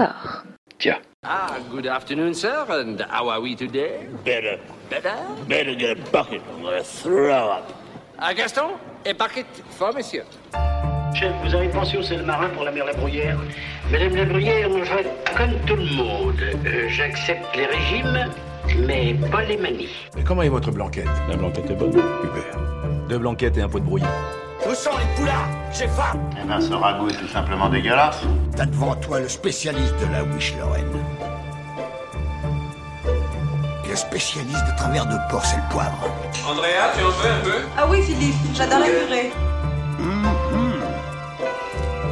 corps. Tiens. Ah, good afternoon, sir, and how are we today? Better. Better? Better get a bucket. I'm gonna throw up. Ah, Gaston, a bucket for monsieur. Chef, vous avez pensé au sel marin pour la mer La Bruyère Madame La Bruyère, moi je vais être comme tout le monde. Euh, J'accepte les régimes, mais pas les manies. Mais comment est votre blanquette? La blanquette est bonne. Super. Deux blanquettes et un pot de brouillon. Sont les poulards J'ai faim Eh ben, ce ragoût est tout simplement dégueulasse. T'as devant toi le spécialiste de la Wish Lorraine. Et le spécialiste de travers de porc et le poivre. Andrea, tu en veux un peu? Ah oui, Philippe, j'adore la purée.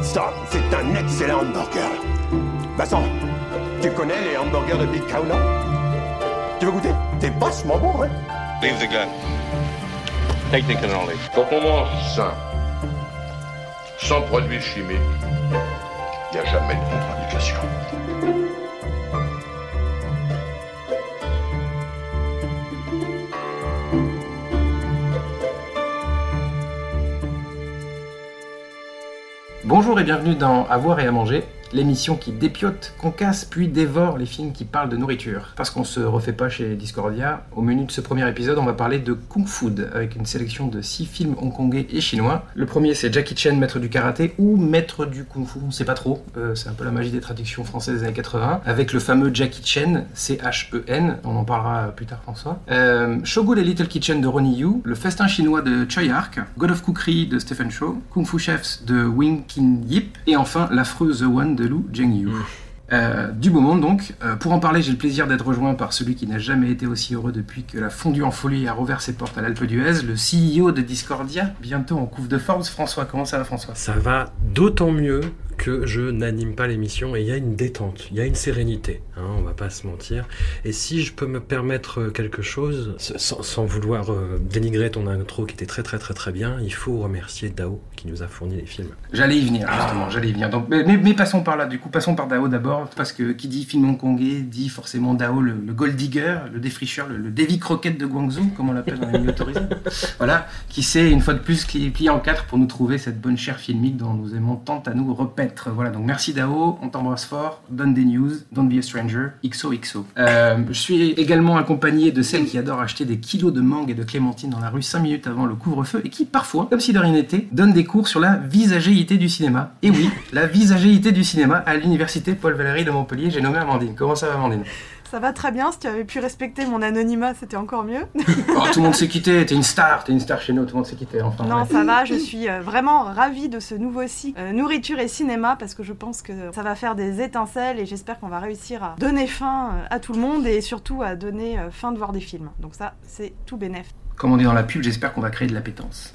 Ça, c'est un excellent hamburger. Vincent, tu connais les hamburgers de Big Cow, là Tu veux goûter? C'est vachement bon, hein? Leave the gun. Take the cannoli. Quand on mange sain, sans produits chimiques, il n'y a jamais de contre-indication. Bonjour et bienvenue dans À voir et à manger, l'émission qui dépiote, concasse puis dévore les films qui parlent de nourriture. Parce qu'on se refait pas chez Discordia, au menu de ce premier épisode, on va parler de Kung Food avec une sélection de 6 films hongkongais et chinois. Le premier c'est Jackie Chan, maître du karaté ou maître du Kung Fu, on sait pas trop, Euh, c'est un peu la magie des traductions françaises des années 80, avec le fameux Jackie Chan, C-H-E-N, on en parlera plus tard François. Euh, Shogun et Little Kitchen de Ronnie Yu, Le Festin chinois de Choi Ark, God of Cookery de Stephen Chow, Kung Fu Chefs de Wing Kin Yip, et enfin L'affreux The One de Lu Zhengyu. Euh, du beau monde donc. Euh, pour en parler, j'ai le plaisir d'être rejoint par celui qui n'a jamais été aussi heureux depuis que la fondue en folie a rouvert ses portes à l'Alpe d'Huez, le CEO de Discordia, bientôt en couve de Forbes. François, comment ça va François? Ça va d'autant mieux que je n'anime pas l'émission et il y a une détente, il y a une sérénité, hein, on va pas se mentir. Et si je peux me permettre quelque chose, sans, sans vouloir euh, dénigrer ton intro qui était très très très très bien, il faut remercier Dao qui nous a fourni les films. J'allais y venir, justement, j'allais y venir. Donc, mais, passons par là, du coup, passons par Dao d'abord, parce que qui dit film hongkongais dit forcément Dao, le, le gold digger, le défricheur, le, le Davy Croquette de Guangzhou, comme on l'appelle dans les milieux. Voilà, qui sait, une fois de plus, qui plié en quatre pour nous trouver cette bonne chair filmique dont nous aimons tant à nous Voilà, donc merci Dao, on t'embrasse fort, donne des news, don't be a stranger, XOXO. Euh, je suis également accompagné de celle qui adore acheter des kilos de mangue et de clémentine dans la rue 5 minutes avant le couvre-feu et qui, parfois, comme si de rien n'était, donne des cours sur la visagéité du cinéma. Et oui, la visagéité du cinéma à l'université Paul Valéry de Montpellier. J'ai nommé Amandine. Comment ça va, Amandine? Ça va très bien, si tu avais pu respecter mon anonymat, c'était encore mieux. Oh, Tout le monde s'est quitté. T'es une star. T'es une star chez nous. Tout le monde s'est quitté. Enfin. non, ouais. ça va, je suis euh, vraiment ravie de ce nouveau site euh, nourriture et cinéma parce que je pense que ça va faire des étincelles et j'espère qu'on va réussir à donner faim euh, à tout le monde et surtout à donner faim de voir des films. Donc ça, c'est tout bénef. Comme on dit dans la pub, j'espère qu'on va créer de l'appétence.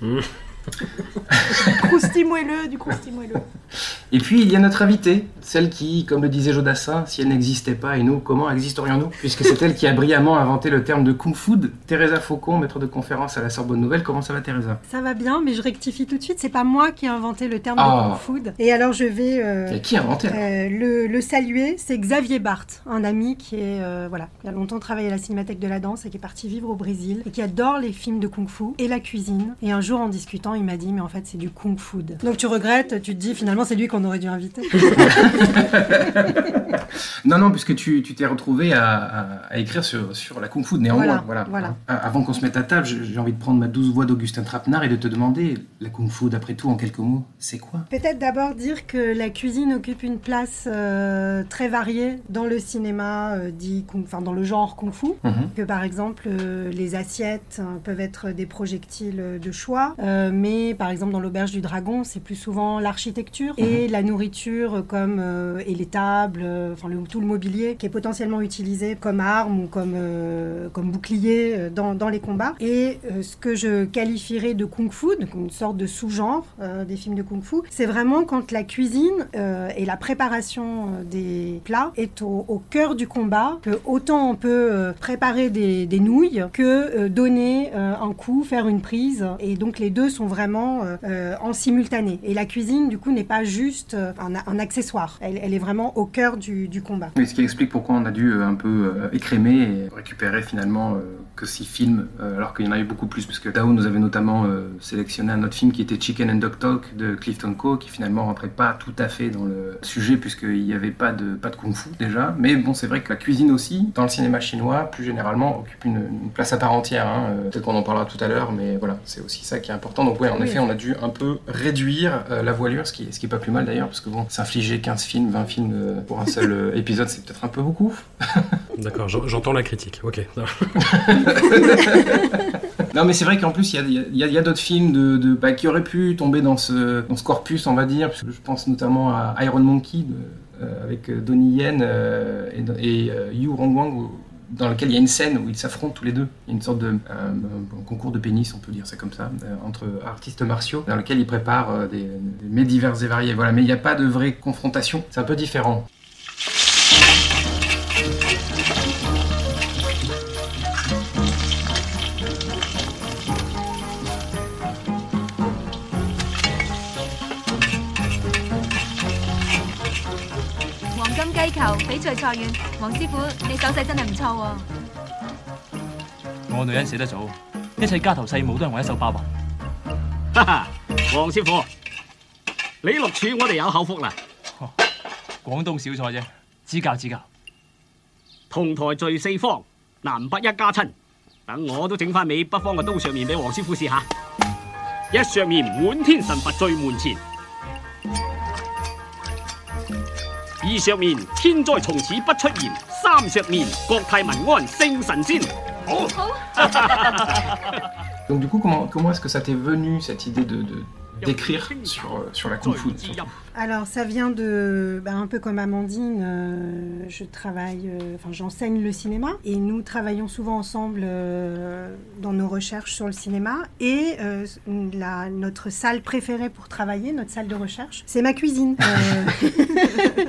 Crousti moelleux, du crousti moelleux. Et puis il y a notre invitée, celle qui, comme le disait Jodassin, si elle n'existait pas, et nous, comment existerions-nous Puisque c'est elle qui a brillamment inventé le terme de Kung Food. Teresa Faucon, maître de conférence à la Sorbonne Nouvelle, comment ça va Teresa? Ça va bien, mais je rectifie tout de suite. C'est pas moi qui ai inventé le terme Ah. de Kung Food. Et alors je vais euh, Qui a inventé euh, le, le saluer. C'est Xavier Barthes, un ami qui est euh, voilà, qui a longtemps travaillé à la Cinémathèque de la Danse et qui est parti vivre au Brésil et qui adore les films de Kung Fu et la cuisine. Et un jour en discutant, il m'a dit mais en fait c'est du Kung Food. Donc tu regrettes, tu te dis finalement c'est lui qu'on aurait dû inviter. Non, non, puisque tu tu t'es retrouvé à, à- à écrire sur, sur la Kung Fu néanmoins. Voilà, Voilà, voilà. Ah, Avant qu'on se mette à table, j'ai envie de prendre ma douce voix d'Augustin Trapenard et de te demander, la Kung Fu, d'après tout, en quelques mots, c'est quoi? Peut-être d'abord dire que la cuisine occupe une place euh, très variée dans le cinéma euh, dit kung, enfin dans le genre kung fu. Mhm. Que par exemple euh, les assiettes euh, peuvent être des projectiles de choix, euh, mais par exemple dans l'auberge du dragon c'est plus souvent l'architecture et la nourriture comme euh, et les tables, euh, enfin le- tout le mobilier qui est potentiellement utilisé comme arme ou comme euh, comme bouclier dans, dans les combats. Et euh, ce que je qualifierais de kung fu, donc une sorte de sous-genre des films de kung fu, c'est vraiment quand la cuisine et la préparation des plats est au, au cœur du combat, que autant on peut préparer des, des nouilles que donner un coup, faire une prise. Et donc les deux sont vraiment euh, euh, en simultané. Et la cuisine, du coup, n'est pas juste euh, un, accessoire. Elle, est vraiment au cœur du, combat. Mais ce qui explique pourquoi on a dû un peu écrémer et récupérer finalement que six films, alors qu'il y en a eu beaucoup plus, puisque Tao nous avait notamment sélectionné un autre film qui était Chicken and Dog Talk de Clifton Co, qui finalement rentrait pas tout à fait dans le sujet, puisqu'il n'y avait pas de, pas de kung-fu déjà. Mais bon, c'est vrai que la cuisine aussi, dans le cinéma chinois, plus généralement, occupe une, place à part entière. hein. Peut-être qu'on en parlera tout à l'heure, mais voilà, c'est aussi ça qui est important. Ouais, en Oui. effet, on a dû un peu réduire euh, la voilure, ce qui, ce qui est pas plus mal d'ailleurs, parce que bon, s'infliger 15 films, 20 films euh, pour un seul euh, épisode, c'est peut-être un peu beaucoup. D'accord, j'en- j'entends la critique. Ok. Non, mais c'est vrai qu'en plus, il y a, il y a- il y a d'autres films de, de- bah, qui auraient pu tomber dans ce, dans ce corpus, on va dire. Parce que je pense notamment à Iron Monkey de- euh, avec Donnie Yen euh, et, et euh, Yu Rongwang, dans lequel il y a une scène où ils s'affrontent tous les deux. Il y a une sorte de euh, concours de pénis, on peut dire ça comme ça, euh, entre artistes martiaux, dans lequel ils préparent euh, des, des mets divers et variés. Voilà, mais il n'y a pas de vraie confrontation. C'est un peu différent. 球比賽賽員，黃師傅你手勢真係唔錯喎。我女人死得早，一切家頭細務都係我一手包辦。哈哈，黃師傅，你錄處我哋有口福啦。廣東小菜啫，指教指教。同台聚四方，南北一家親。等我都整翻尾北方嘅刀削面俾黃師傅試下。一削面滿天神佛聚門前，二削面天災從此不出現，三石面國泰民安聖神仙。好，Donc du coup, comment, comment est-ce que ça t'est venu, cette idée de... de- d'écrire sur, euh, sur la kung fu surtout Alors ça vient de, ben, un peu comme Amandine, euh, je travaille, euh, enfin j'enseigne le cinéma et nous travaillons souvent ensemble euh, dans nos recherches sur le cinéma et euh, la, notre salle préférée pour travailler, notre salle de recherche, c'est ma cuisine. Euh,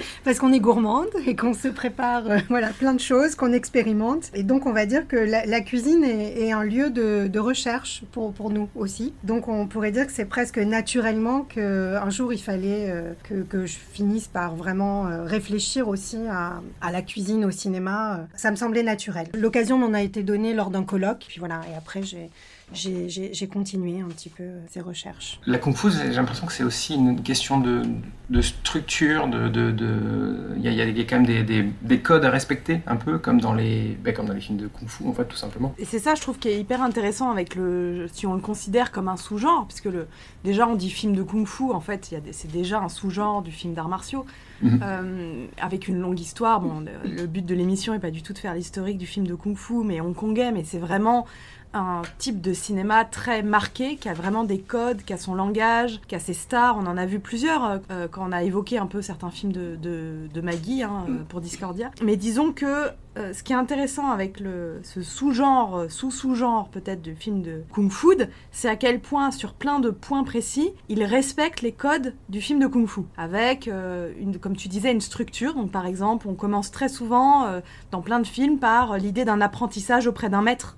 parce qu'on est gourmande et qu'on se prépare euh, voilà, plein de choses, qu'on expérimente. Et donc on va dire que la, la cuisine est, est un lieu de, de recherche pour, pour nous aussi. Donc on pourrait dire que c'est presque naturellement qu'un jour il fallait euh, que, je finisse par vraiment euh, réfléchir aussi à, à la cuisine au cinéma. Ça me semblait naturel. L'occasion m'en a été donnée lors d'un colloque. Puis voilà, et après j'ai j'ai- continué un petit peu ces recherches. La kung fu, j'ai l'impression que c'est aussi une question de, de structure, de, de, de- il y, a, il y quand même des, des- des codes à respecter, un peu comme dans les, ben, comme dans les films de kung fu, en fait, tout simplement. Et c'est ça, je trouve, qui est hyper intéressant avec le, si on le considère comme un sous-genre, puisque le, déjà on dit film de kung-fu, en fait, des- c'est déjà un sous-genre du film d'arts martiaux, Mhm. euh, avec une longue histoire. Bon, le, le but de l'émission est pas du tout de faire l'historique du film de kung-fu, mais hongkongais, mais c'est vraiment un type de cinéma très marqué, qui a vraiment des codes, qui a son langage, qui a ses stars. On en a vu plusieurs euh, euh, quand on a évoqué un peu certains films de, de, de Maggie hein, euh, pour Discordia. Mais disons que ce qui est intéressant avec le, ce sous-genre, sous-sous-genre peut-être du film de Kung Fu, c'est à quel point, sur plein de points précis, il respecte les codes du film de Kung Fu. Avec, une, comme tu disais, une structure. Donc par exemple, on commence très souvent dans plein de films par l'idée d'un apprentissage auprès d'un maître.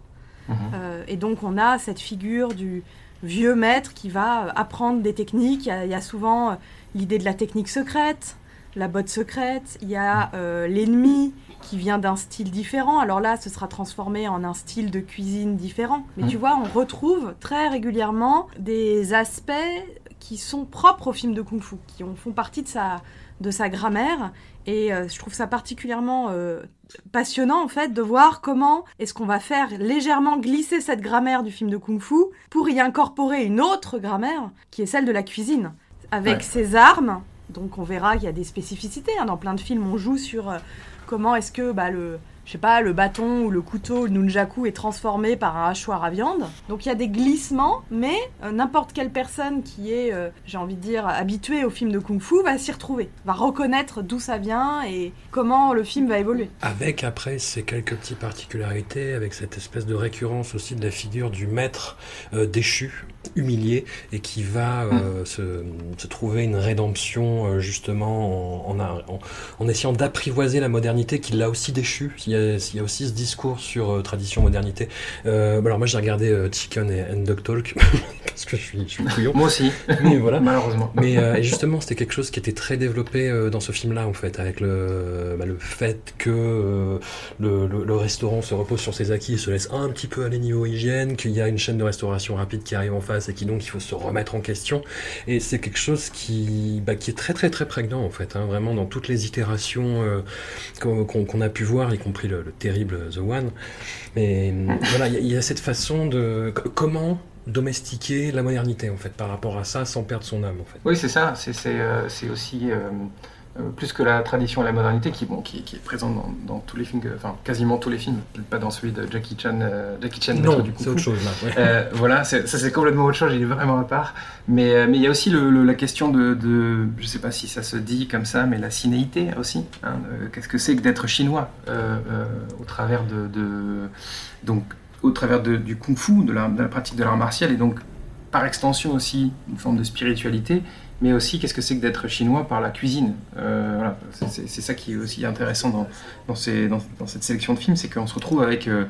Euh, et donc on a cette figure du vieux maître qui va euh, apprendre des techniques. Il y a, il y a souvent euh, l'idée de la technique secrète, la botte secrète. Il y a euh, l'ennemi qui vient d'un style différent. Alors là, ce sera transformé en un style de cuisine différent. Mais Mhm. tu vois, on retrouve très régulièrement des aspects qui sont propres au film de kung-fu, qui ont- font partie de sa, de sa grammaire. Et euh, je trouve ça particulièrement euh, passionnant en fait de voir comment est-ce qu'on va faire légèrement glisser cette grammaire du film de kung-fu pour y incorporer une autre grammaire qui est celle de la cuisine avec Ouais. ses armes. Donc on verra qu'il y a des spécificités hein. dans plein de films. On joue sur euh, comment est-ce que bah, le je sais pas, le bâton ou le couteau, le nunjaku est transformé par un hachoir à viande. Donc il y a des glissements, mais euh, n'importe quelle personne qui est, euh, j'ai envie de dire, habituée au film de kung-fu va s'y retrouver, va reconnaître d'où ça vient et comment le film va évoluer. Avec après ces quelques petites particularités, avec cette espèce de récurrence aussi de la figure du maître euh, déchu, humilié et qui va euh, se, se trouver une rédemption euh, justement en, en, en- en essayant d'apprivoiser la modernité qui l'a aussi déchu. Il y a, il y a aussi ce discours sur euh, tradition-modernité. Euh, alors moi j'ai regardé Chicken et and Dog Talk parce que je suis, je suis couillon. Moi aussi. Mais voilà. Malheureusement. Mais justement, c'était quelque chose qui était très développé dans ce film-là, en fait, avec le, bah, le fait que le, le- le restaurant se repose sur ses acquis et se laisse un petit peu aller niveau hygiène, qu'il y a une chaîne de restauration rapide qui arrive en face et qui donc il faut se remettre en question. Et c'est quelque chose qui, bah, qui est très très très prégnant, en fait, hein, vraiment dans toutes les itérations euh, qu'on a pu voir, y compris le, le terrible The One. Mais euh, voilà, il y y, a cette façon de... Comment domestiquer la modernité, en fait, par rapport à ça, sans perdre son âme, en fait. Oui, c'est ça. C'est euh, aussi plus que la tradition et la modernité qui, bon, qui, qui est présente dans, dans tous les films, enfin quasiment tous les films, pas dans celui de Jackie Chan, euh, Jackie Chan Non, du c'est Kung autre chose, là, ouais. Euh, voilà, c'est- ça c'est complètement autre chose. Il est vraiment à part. Mais euh, mais il y a aussi le, le- la question de, de, je sais pas si ça se dit comme ça, mais la cinéité aussi. hein, Qu'est-ce que c'est que d'être chinois euh, euh, au travers de, de- donc au travers de- du kung-fu, de la, de la pratique de l'art martial, et donc par extension aussi une forme de spiritualité, mais aussi qu'est-ce que c'est que d'être chinois par la cuisine. Euh, voilà, c'est- ça qui est aussi intéressant dans, dans, ces- dans- dans cette sélection de films, c'est qu'on se retrouve avec euh,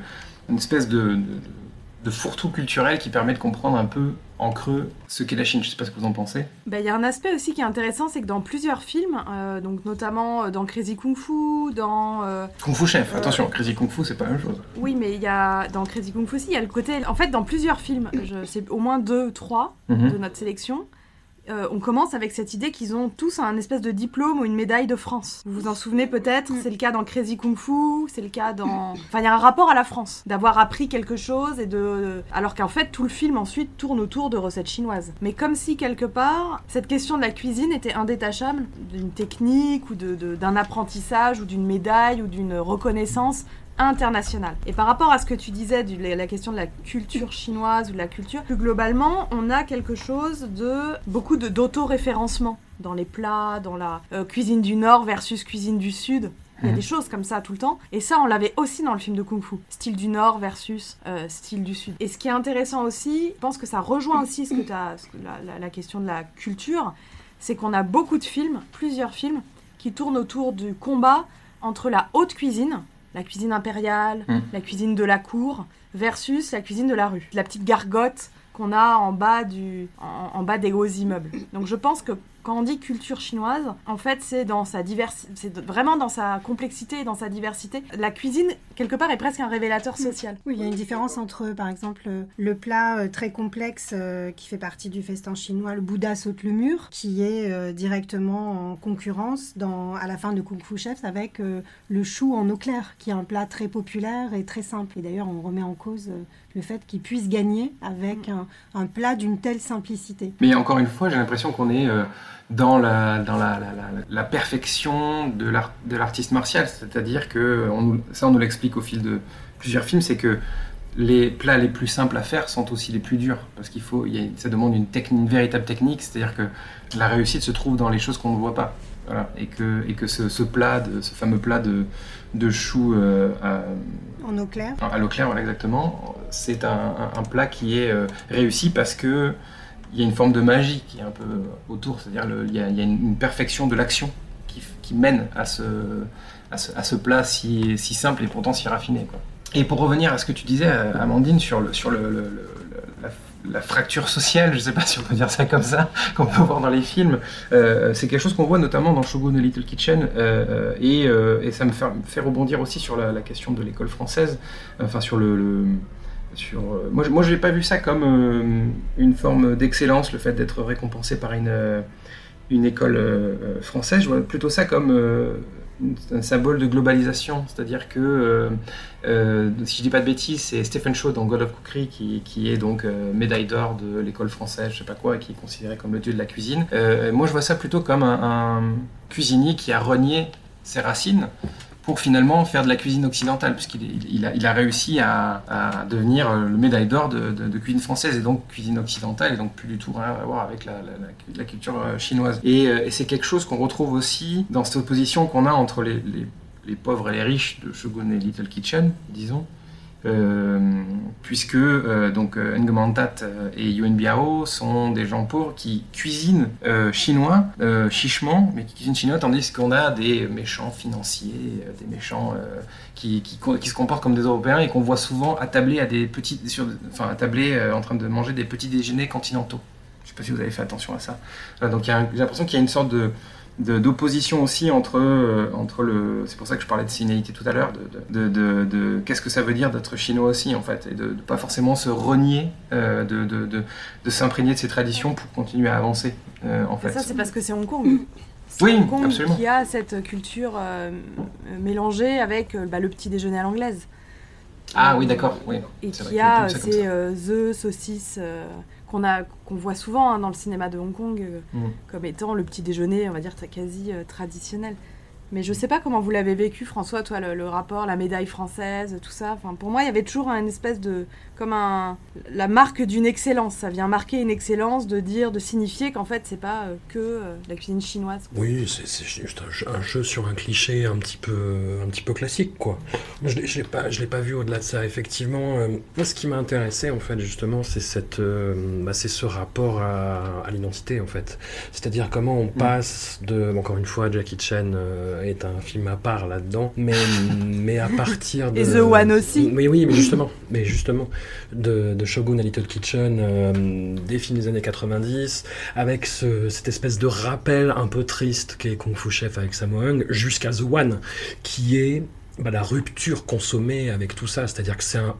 une espèce de, de, de fourre-tout culturel qui permet de comprendre un peu en creux ce qu'est la Chine. Je sais pas ce que vous en pensez. Bah, Il y a un aspect aussi qui est intéressant, c'est que dans plusieurs films, euh, donc notamment dans Crazy Kung Fu, dans... euh, Kung Fu Chef, euh, attention, Crazy Kung Fu, c'est pas la même chose. Oui, mais il y a dans Crazy Kung Fu aussi, il y a le côté. En fait, dans plusieurs films, c'est au moins deux, trois Mhm. de notre sélection. Euh, on commence avec cette idée qu'ils ont tous un espèce de diplôme ou une médaille de France. Vous vous en souvenez peut-être C'est le cas dans Crazy Kung Fu, c'est le cas dans. Enfin, il y a un rapport à la France, d'avoir appris quelque chose et de. Alors qu'en fait, tout le film ensuite tourne autour de recettes chinoises. Mais comme si quelque part, cette question de la cuisine était indétachable d'une technique ou de- de- d'un apprentissage ou d'une médaille ou d'une reconnaissance internationale. Et par rapport à ce que tu disais, du, la question de la culture chinoise ou de la culture, plus globalement, on a quelque chose de beaucoup de d'auto-référencement dans les plats, dans la euh, cuisine du Nord versus cuisine du Sud. Il y a Mhm. des choses comme ça tout le temps. Et ça, on l'avait aussi dans le film de Kung Fu. Style du Nord versus euh, style du Sud. Et ce qui est intéressant aussi, je pense que ça rejoint aussi ce que t'as- ce que la, la- la question de la culture, c'est qu'on a beaucoup de films, plusieurs films, qui tournent autour du combat entre la haute cuisine, la cuisine impériale, Mhm. la cuisine de la cour, versus la cuisine de la rue. La petite gargote qu'on a en bas, du, en, en bas des hauts immeubles. Donc je pense que quand on dit culture chinoise, en fait, c'est dans sa diversité, c'est vraiment dans sa complexité et dans sa diversité. La cuisine, quelque part, est presque un révélateur social. Oui, il y a une différence entre, par exemple, euh, le plat euh, très complexe euh, qui fait partie du festin chinois, le Bouddha saute le mur, qui est directement en concurrence dans, à la fin de Kung Fu Chef avec le chou en eau claire, qui est un plat très populaire et très simple. Et d'ailleurs, on remet en cause le fait qu'il puisse gagner avec un, un plat d'une telle simplicité. Mais encore une fois, j'ai l'impression qu'on est euh, dans, la, dans la, la- la- la perfection de l'art- de l'artiste martial. C'est-à-dire que, on nous- ça on nous l'explique au fil de plusieurs films, c'est que les plats les plus simples à faire sont aussi les plus durs. Parce qu'il faut, il y a- ça demande une, technique, une véritable technique, c'est-à-dire que la réussite se trouve dans les choses qu'on ne voit pas. Voilà. Et que, et que ce, ce plat, de, ce fameux plat de, de choux euh, à, En eau claire. à l'eau claire, voilà, exactement. C'est un, un- un plat qui est euh, réussi parce que il y a une forme de magie qui est un peu autour, c'est-à-dire il y, a une, perfection de l'action qui, mène à ce, plat si, si simple et pourtant si raffiné. Et pour revenir à ce que tu disais, euh, Amandine, sur, la, fracture sociale, je ne sais pas si on peut dire ça comme ça, qu'on peut voir dans les films, euh, c'est quelque chose qu'on voit notamment dans Shogun The Little Kitchen, euh, et, ça me fait, rebondir aussi sur la question de l'école française, enfin sur le... euh, moi, je- n'ai pas vu ça comme euh, une forme d'excellence, le fait d'être récompensé par une, euh, une école française. Je vois plutôt ça comme un symbole de globalisation. C'est-à-dire que, si je dis pas de bêtises, c'est Stephen Shaw dans God of Cookery qui, qui est donc médaille d'or de l'école française, je sais pas quoi, et qui est considéré comme le dieu de la cuisine. Moi, je vois ça plutôt comme un cuisinier qui a renié ses racines pour finalement faire de la cuisine occidentale, puisqu'il a, réussi à, devenir euh, le médaille d'or de, cuisine française et donc cuisine occidentale, et donc plus du tout rien à voir avec la, culture euh, chinoise. Et, euh, et c'est quelque chose qu'on retrouve aussi dans cette opposition qu'on a entre les, les- pauvres et les riches de Shogun et Little Kitchen, disons, puisque euh, donc euh, euh, et Yuen Biao sont des gens pauvres qui cuisinent euh, chinois euh, chichement, mais qui cuisinent chinois, tandis qu'on a des méchants financiers, euh, des méchants euh, qui, qui, se comportent comme des Européens et qu'on voit souvent attablés à des petits, sur, enfin attablés euh, en train de manger des petits déjeuners continentaux. Je sais pas si vous avez fait attention à ça. Donc j'ai l'impression qu'il y a une sorte de- d'opposition aussi entre, euh, entre le. C'est pour ça que je parlais de sénilité tout à l'heure, de, de, de- de- qu'est-ce que ça veut dire d'être chinois aussi, en fait, et de ne pas forcément se renier, euh, de, de, de, de s'imprégner de ces traditions pour continuer à avancer, euh, en Et fait. ça, c'est parce que c'est Hong Kong. Oui, Hong Kong absolument. qui a cette culture euh, mélangée avec bah, le petit déjeuner à l'anglaise. Ah oui, d'accord, oui. Et qui a ces œufs, saucisses qu'on a qu'on voit souvent hein, dans le cinéma de Hong Kong euh, Mm. comme étant le petit déjeuner, on va dire très- quasi euh, traditionnel. Mais je sais pas comment vous l'avez vécu, François, toi, le, le rapport, la médaille française, tout ça. Enfin, pour moi, il y avait toujours une espèce de, comme un, la marque d'une excellence. Ça vient marquer une excellence de dire, de signifier qu'en fait, c'est pas euh, que euh, la cuisine chinoise. Oui, c'est juste un jeu, un jeu sur un cliché un petit peu, un petit peu classique, quoi. Je l'ai- je l'ai pas, je l'ai pas vu au-delà de ça. Effectivement, euh, moi, ce qui m'a intéressé, en fait, justement, c'est cette, euh, bah, c'est ce rapport à, à l'identité, en fait. C'est-à-dire comment on passe de, encore une fois, Jackie Chan euh, est un film à part là-dedans, mais, mais à partir de. Et The One aussi. Oui, oui, mais justement, mais justement, de, de Shogun à Little Kitchen, euh, des films des années 90, avec ce- cette espèce de rappel un peu triste qu'est Kung Fu Chef avec Sammo Hung, jusqu'à The One, qui est bah, la rupture consommée avec tout ça, c'est-à-dire que c'est un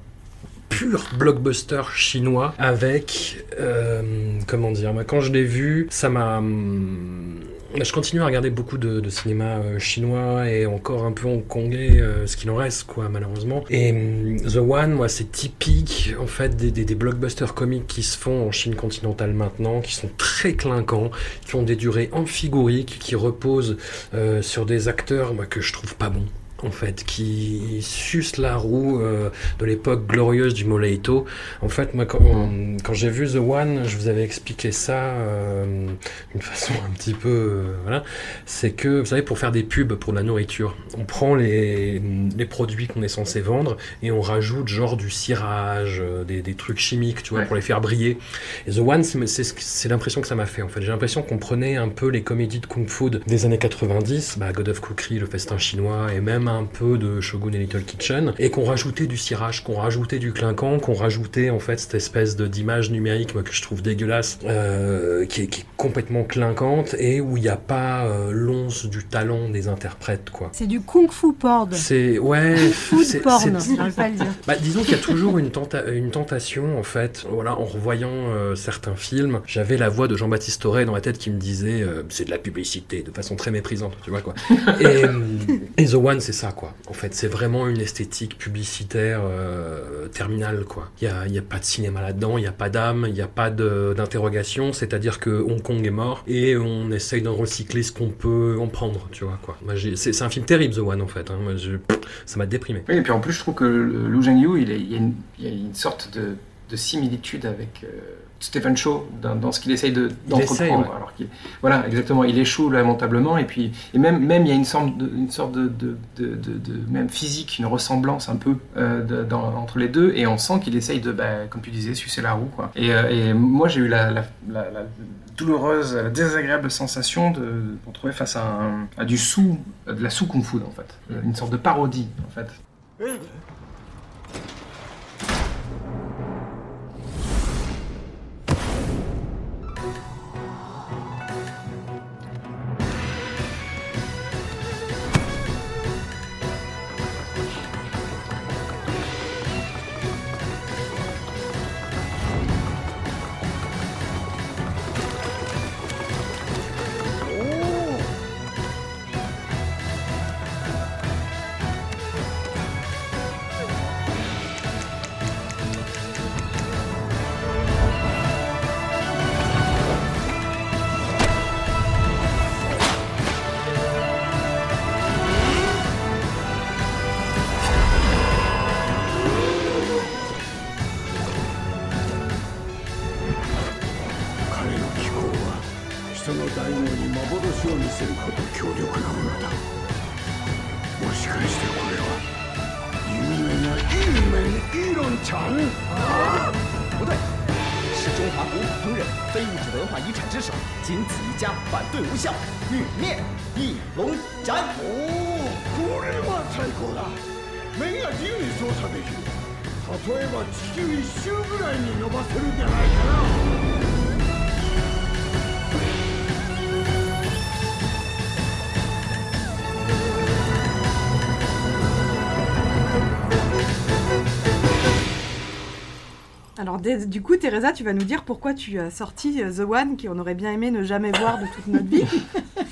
pur blockbuster chinois avec euh, comment dire quand je l'ai vu ça m'a hum, je continue à regarder beaucoup de, cinéma euh, chinois et encore un peu hongkongais euh, ce qu'il en reste quoi malheureusement. Et hum, The One moi c'est typique en fait des, blockbusters comiques qui se font en Chine continentale maintenant qui sont très clinquants qui ont des durées amphigoriques qui reposent euh, sur des acteurs que je trouve pas bons en fait, qui suce la roue euh, de l'époque glorieuse du Moleito. En fait, moi, quand, on- quand j'ai vu The One, je vous avais expliqué ça euh, d'une façon un petit peu... euh, voilà. C'est que, vous savez, pour faire des pubs pour la nourriture, on prend les, les produits qu'on est censé vendre et on rajoute genre du cirage, des, des trucs chimiques, tu vois, pour les faire briller. Et The One, c'est l'impression que ça m'a fait, en fait. J'ai l'impression qu'on prenait un peu les comédies de Kung Fu des années 90, bah, God of Cookery, Le Festin Chinois, et même un peu de Shogun et Little Kitchen, et qu'on rajoutait du cirage, qu'on rajoutait du clinquant, qu'on rajoutait en fait cette espèce de d'image numérique moi, que je trouve dégueulasse, euh, qui, est, qui est complètement clinquante, et où il n'y a pas euh, l'once du talent des interprètes, quoi. C'est du kung fu porn. C'est ouais, c'est- porn, pas le dire. Bah, disons qu'il y a toujours une, tenta- une tentation, en fait. Voilà, en revoyant euh, certains films, j'avais la voix de Jean-Baptiste Auré dans la tête qui me disait c'est de la publicité, de façon très méprisante, tu vois quoi. Et, et The One, c'est quoi. En fait, c'est vraiment une esthétique publicitaire euh, terminale, quoi. Il n'y a, pas de cinéma là-dedans, il n'y a pas d'âme, il n'y a pas d'interrogation, c'est-à-dire que Hong Kong est mort et on essaye d'en recycler ce qu'on peut en prendre, tu vois, quoi. C'est un film terrible, The One, en fait. hein. Ça m'a déprimé. Oui, et puis en plus, je trouve que Lu Zhengyu, il, il y, a une- sorte de, de similitude avec euh, Stephen Chow dans, dans ce qu'il essaye de- d'entreprendre. ouais. Alors qu'il- voilà, exactement, il échoue lamentablement, et puis et même, même il y a une sorte de, une sorte de, de, de- de- de- même physique, une ressemblance un peu euh, de- dans- entre les deux, et on sent qu'il essaye de, bah, comme tu disais, sucer la roue. Quoi. Et, euh, et moi, j'ai eu la, la- la- la douloureuse, la désagréable sensation de, de me retrouver face à, un- à du sous, de la sous-kung fu, en fait, une sorte de parodie, en fait. 非物质文化遗产之首，仅此一家，反对无效，欲灭一龙斩。おお、これは最高だ。麺が自由に操作できる。例えば地球一周ぐらいに伸ばせるんじゃないかな。 Alors du coup, Teresa, tu vas nous dire pourquoi tu as sorti euh, The One, qu'on aurait bien aimé ne jamais voir de toute notre vie.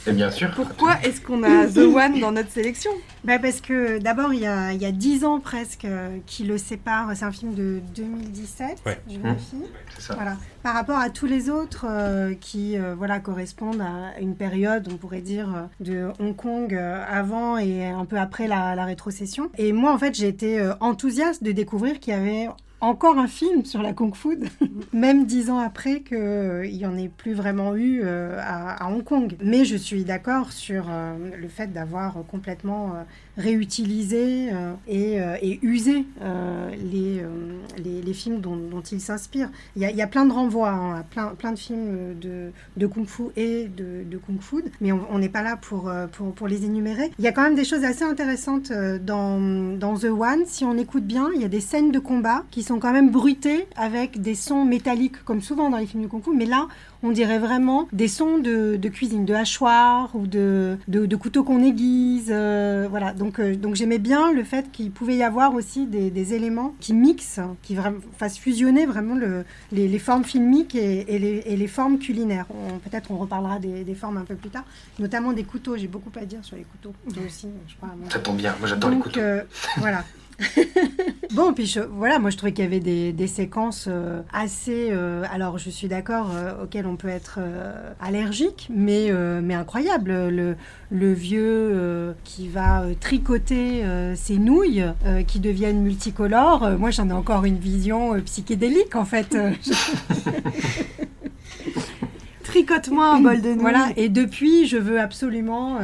Et bien sûr. Pourquoi est-ce qu'on a The One dans notre sélection? Bah parce que d'abord, il y a, il y a 10 ans presque euh, qui le séparent. C'est un film de 2017, Ouais. je Mmh. vérifie. C'est ça. Voilà. Par rapport à tous les autres euh, qui euh, voilà, correspondent à une période, on pourrait dire, de Hong Kong euh, avant et un peu après la, la rétrocession. Et moi, en fait, j'ai été enthousiaste de découvrir qu'il y avait encore un film sur la Kung Fu, même dix ans après qu'il n'y en ait plus vraiment eu euh, à, à Hong Kong. Mais je suis d'accord sur euh, le fait d'avoir complètement réutilisé euh, et, euh, et usé euh, les, les, films dont, dont il s'inspire. Il y, y a plein de renvois hein, à plein, plein de films de, de Kung Fu et de, de Kung Fu, mais on n'est pas là pour, pour, pour les énumérer. Il y a quand même des choses assez intéressantes dans, dans The One. Si on écoute bien, il y a des scènes de combat qui sont quand même bruitées avec des sons métalliques, comme souvent dans les films de Kung Fu, mais là, on dirait vraiment des sons de, de cuisine, de hachoir ou de, de, de couteaux qu'on aiguise. euh, voilà, donc, euh, donc j'aimais bien le fait qu'il pouvait y avoir aussi des, des éléments qui mixent, qui vraiment, fassent fusionner vraiment le, les, les formes filmiques et, et les, et les formes culinaires. On- Peut-être on reparlera des, des formes un peu plus tard, notamment des couteaux. J'ai beaucoup à dire sur les couteaux. Aussi, je crois. Ça tombe bien, moi j'adore les couteaux. euh, voilà. bon, puis je- voilà, moi je trouvais qu'il y avait des, des séquences euh, assez. euh, alors je suis d'accord, euh, auxquelles on peut être allergique, mais, mais incroyable. Le, le vieux qui va tricoter ses nouilles qui deviennent multicolores. Moi j'en ai encore une vision psychédélique en fait. Tricote-moi un bol de nouilles. Voilà, et depuis, je veux absolument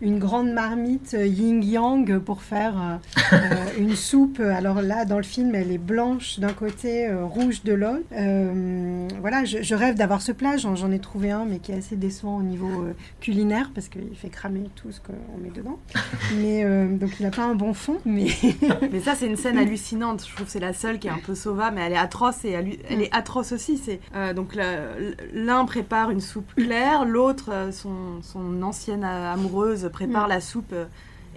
une grande marmite euh, yin-yang pour faire euh, euh, une soupe. Alors là, dans le film, elle est blanche d'un côté, rouge de l'autre. Voilà, je, rêve d'avoir ce plat. J'en ai trouvé un, mais qui est assez décevant au niveau culinaire parce qu'il fait cramer tout ce qu'on met dedans. Mais donc, il n'a pas un bon fond, mais. Mais ça, c'est une scène hallucinante. Je trouve que c'est la seule qui est un peu sauvable, mais elle est atroce et hallu- elle est atroce aussi. C'est donc l'un prépare une soupe claire, l'autre, son, son ancienne euh, prépare Mm. la soupe euh,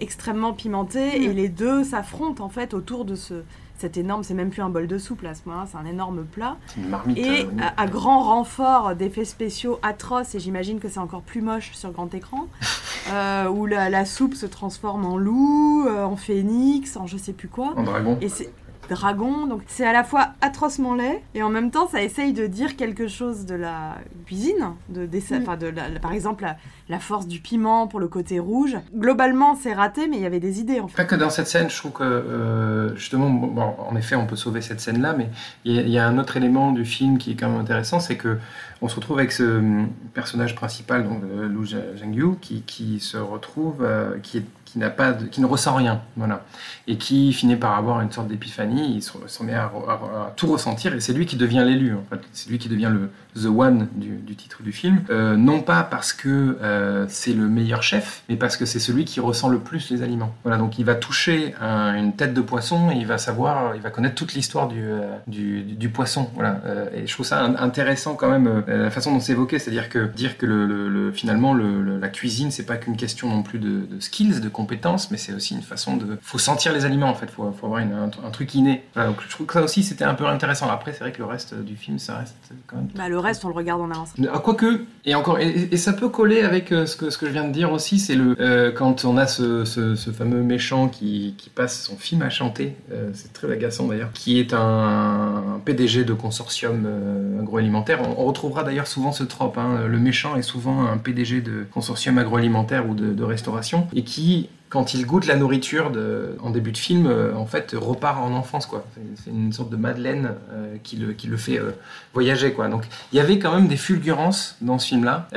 extrêmement pimentée, et les deux s'affrontent en fait autour de ce cet énorme. C'est même plus un bol de soupe là, à ce moment-là, c'est un énorme plat. C'est une marmite. Et euh, oui. à, à grand renfort d'effets spéciaux atroces, et j'imagine que c'est encore plus moche sur grand écran, euh, où la, la soupe se transforme en loup, euh, en phénix, en je sais plus quoi. En dragon. Et c'est dragon, donc c'est à la fois atrocement laid, et en même temps ça essaye de dire quelque chose de la cuisine, de, des- Mm. enfin de la- la- par exemple la, la force du piment pour le côté rouge. Globalement c'est raté, mais il y avait des idées en fait. Pas que dans cette scène, je trouve que euh, justement, bon, bon, en effet, on peut sauver cette scène-là, mais il y, a- il y a un autre élément du film qui est quand même intéressant, c'est que on se retrouve avec ce hum, personnage principal, donc euh, Lu Zha- Zhangyu, qui, qui se retrouve, euh, qui est qui n'a pas qui ne ressent rien voilà. Et qui finit par avoir une sorte d'épiphanie il se, se met à, tout ressentir et c'est lui qui devient l'élu en fait. C'est lui qui devient le the one du, du titre du film. Euh, non pas parce que euh, c'est le meilleur chef mais parce que c'est celui qui ressent le plus les aliments. Voilà donc il va toucher un- une tête de poisson et il va savoir il va connaître toute l'histoire du, euh, du, poisson voilà. Et je trouve ça intéressant quand même la façon dont c'est évoqué c'est-à-dire que dire que le, le- le- finalement le- le- la cuisine c'est pas qu'une question non plus de, de skills de compétences mais c'est aussi une façon de faut sentir les aliments en fait faut, faut avoir une- un, un truc inné donc je trouve que ça aussi c'était un peu intéressant après c'est vrai que le reste du film ça reste quand même Bah, le reste on le regarde en avance. ah, Quoique, et encore, et, et ça peut coller avec euh, ce que, ce que je viens de dire aussi, c'est le euh, quand on a ce, ce- ce fameux méchant qui, qui passe son film à chanter, euh, c'est très agaçant d'ailleurs, qui est un, PDG de consortium euh, agroalimentaire. On, on retrouvera d'ailleurs souvent ce trope, hein, le méchant est souvent un PDG de consortium agroalimentaire ou de, de restauration, et qui quand il goûte la nourriture en début de film, euh, en fait, repart en enfance, quoi. C'est- une sorte de Madeleine euh, qui, le, qui le fait euh, voyager, quoi. Donc, il y avait quand même des fulgurances dans ce film-là,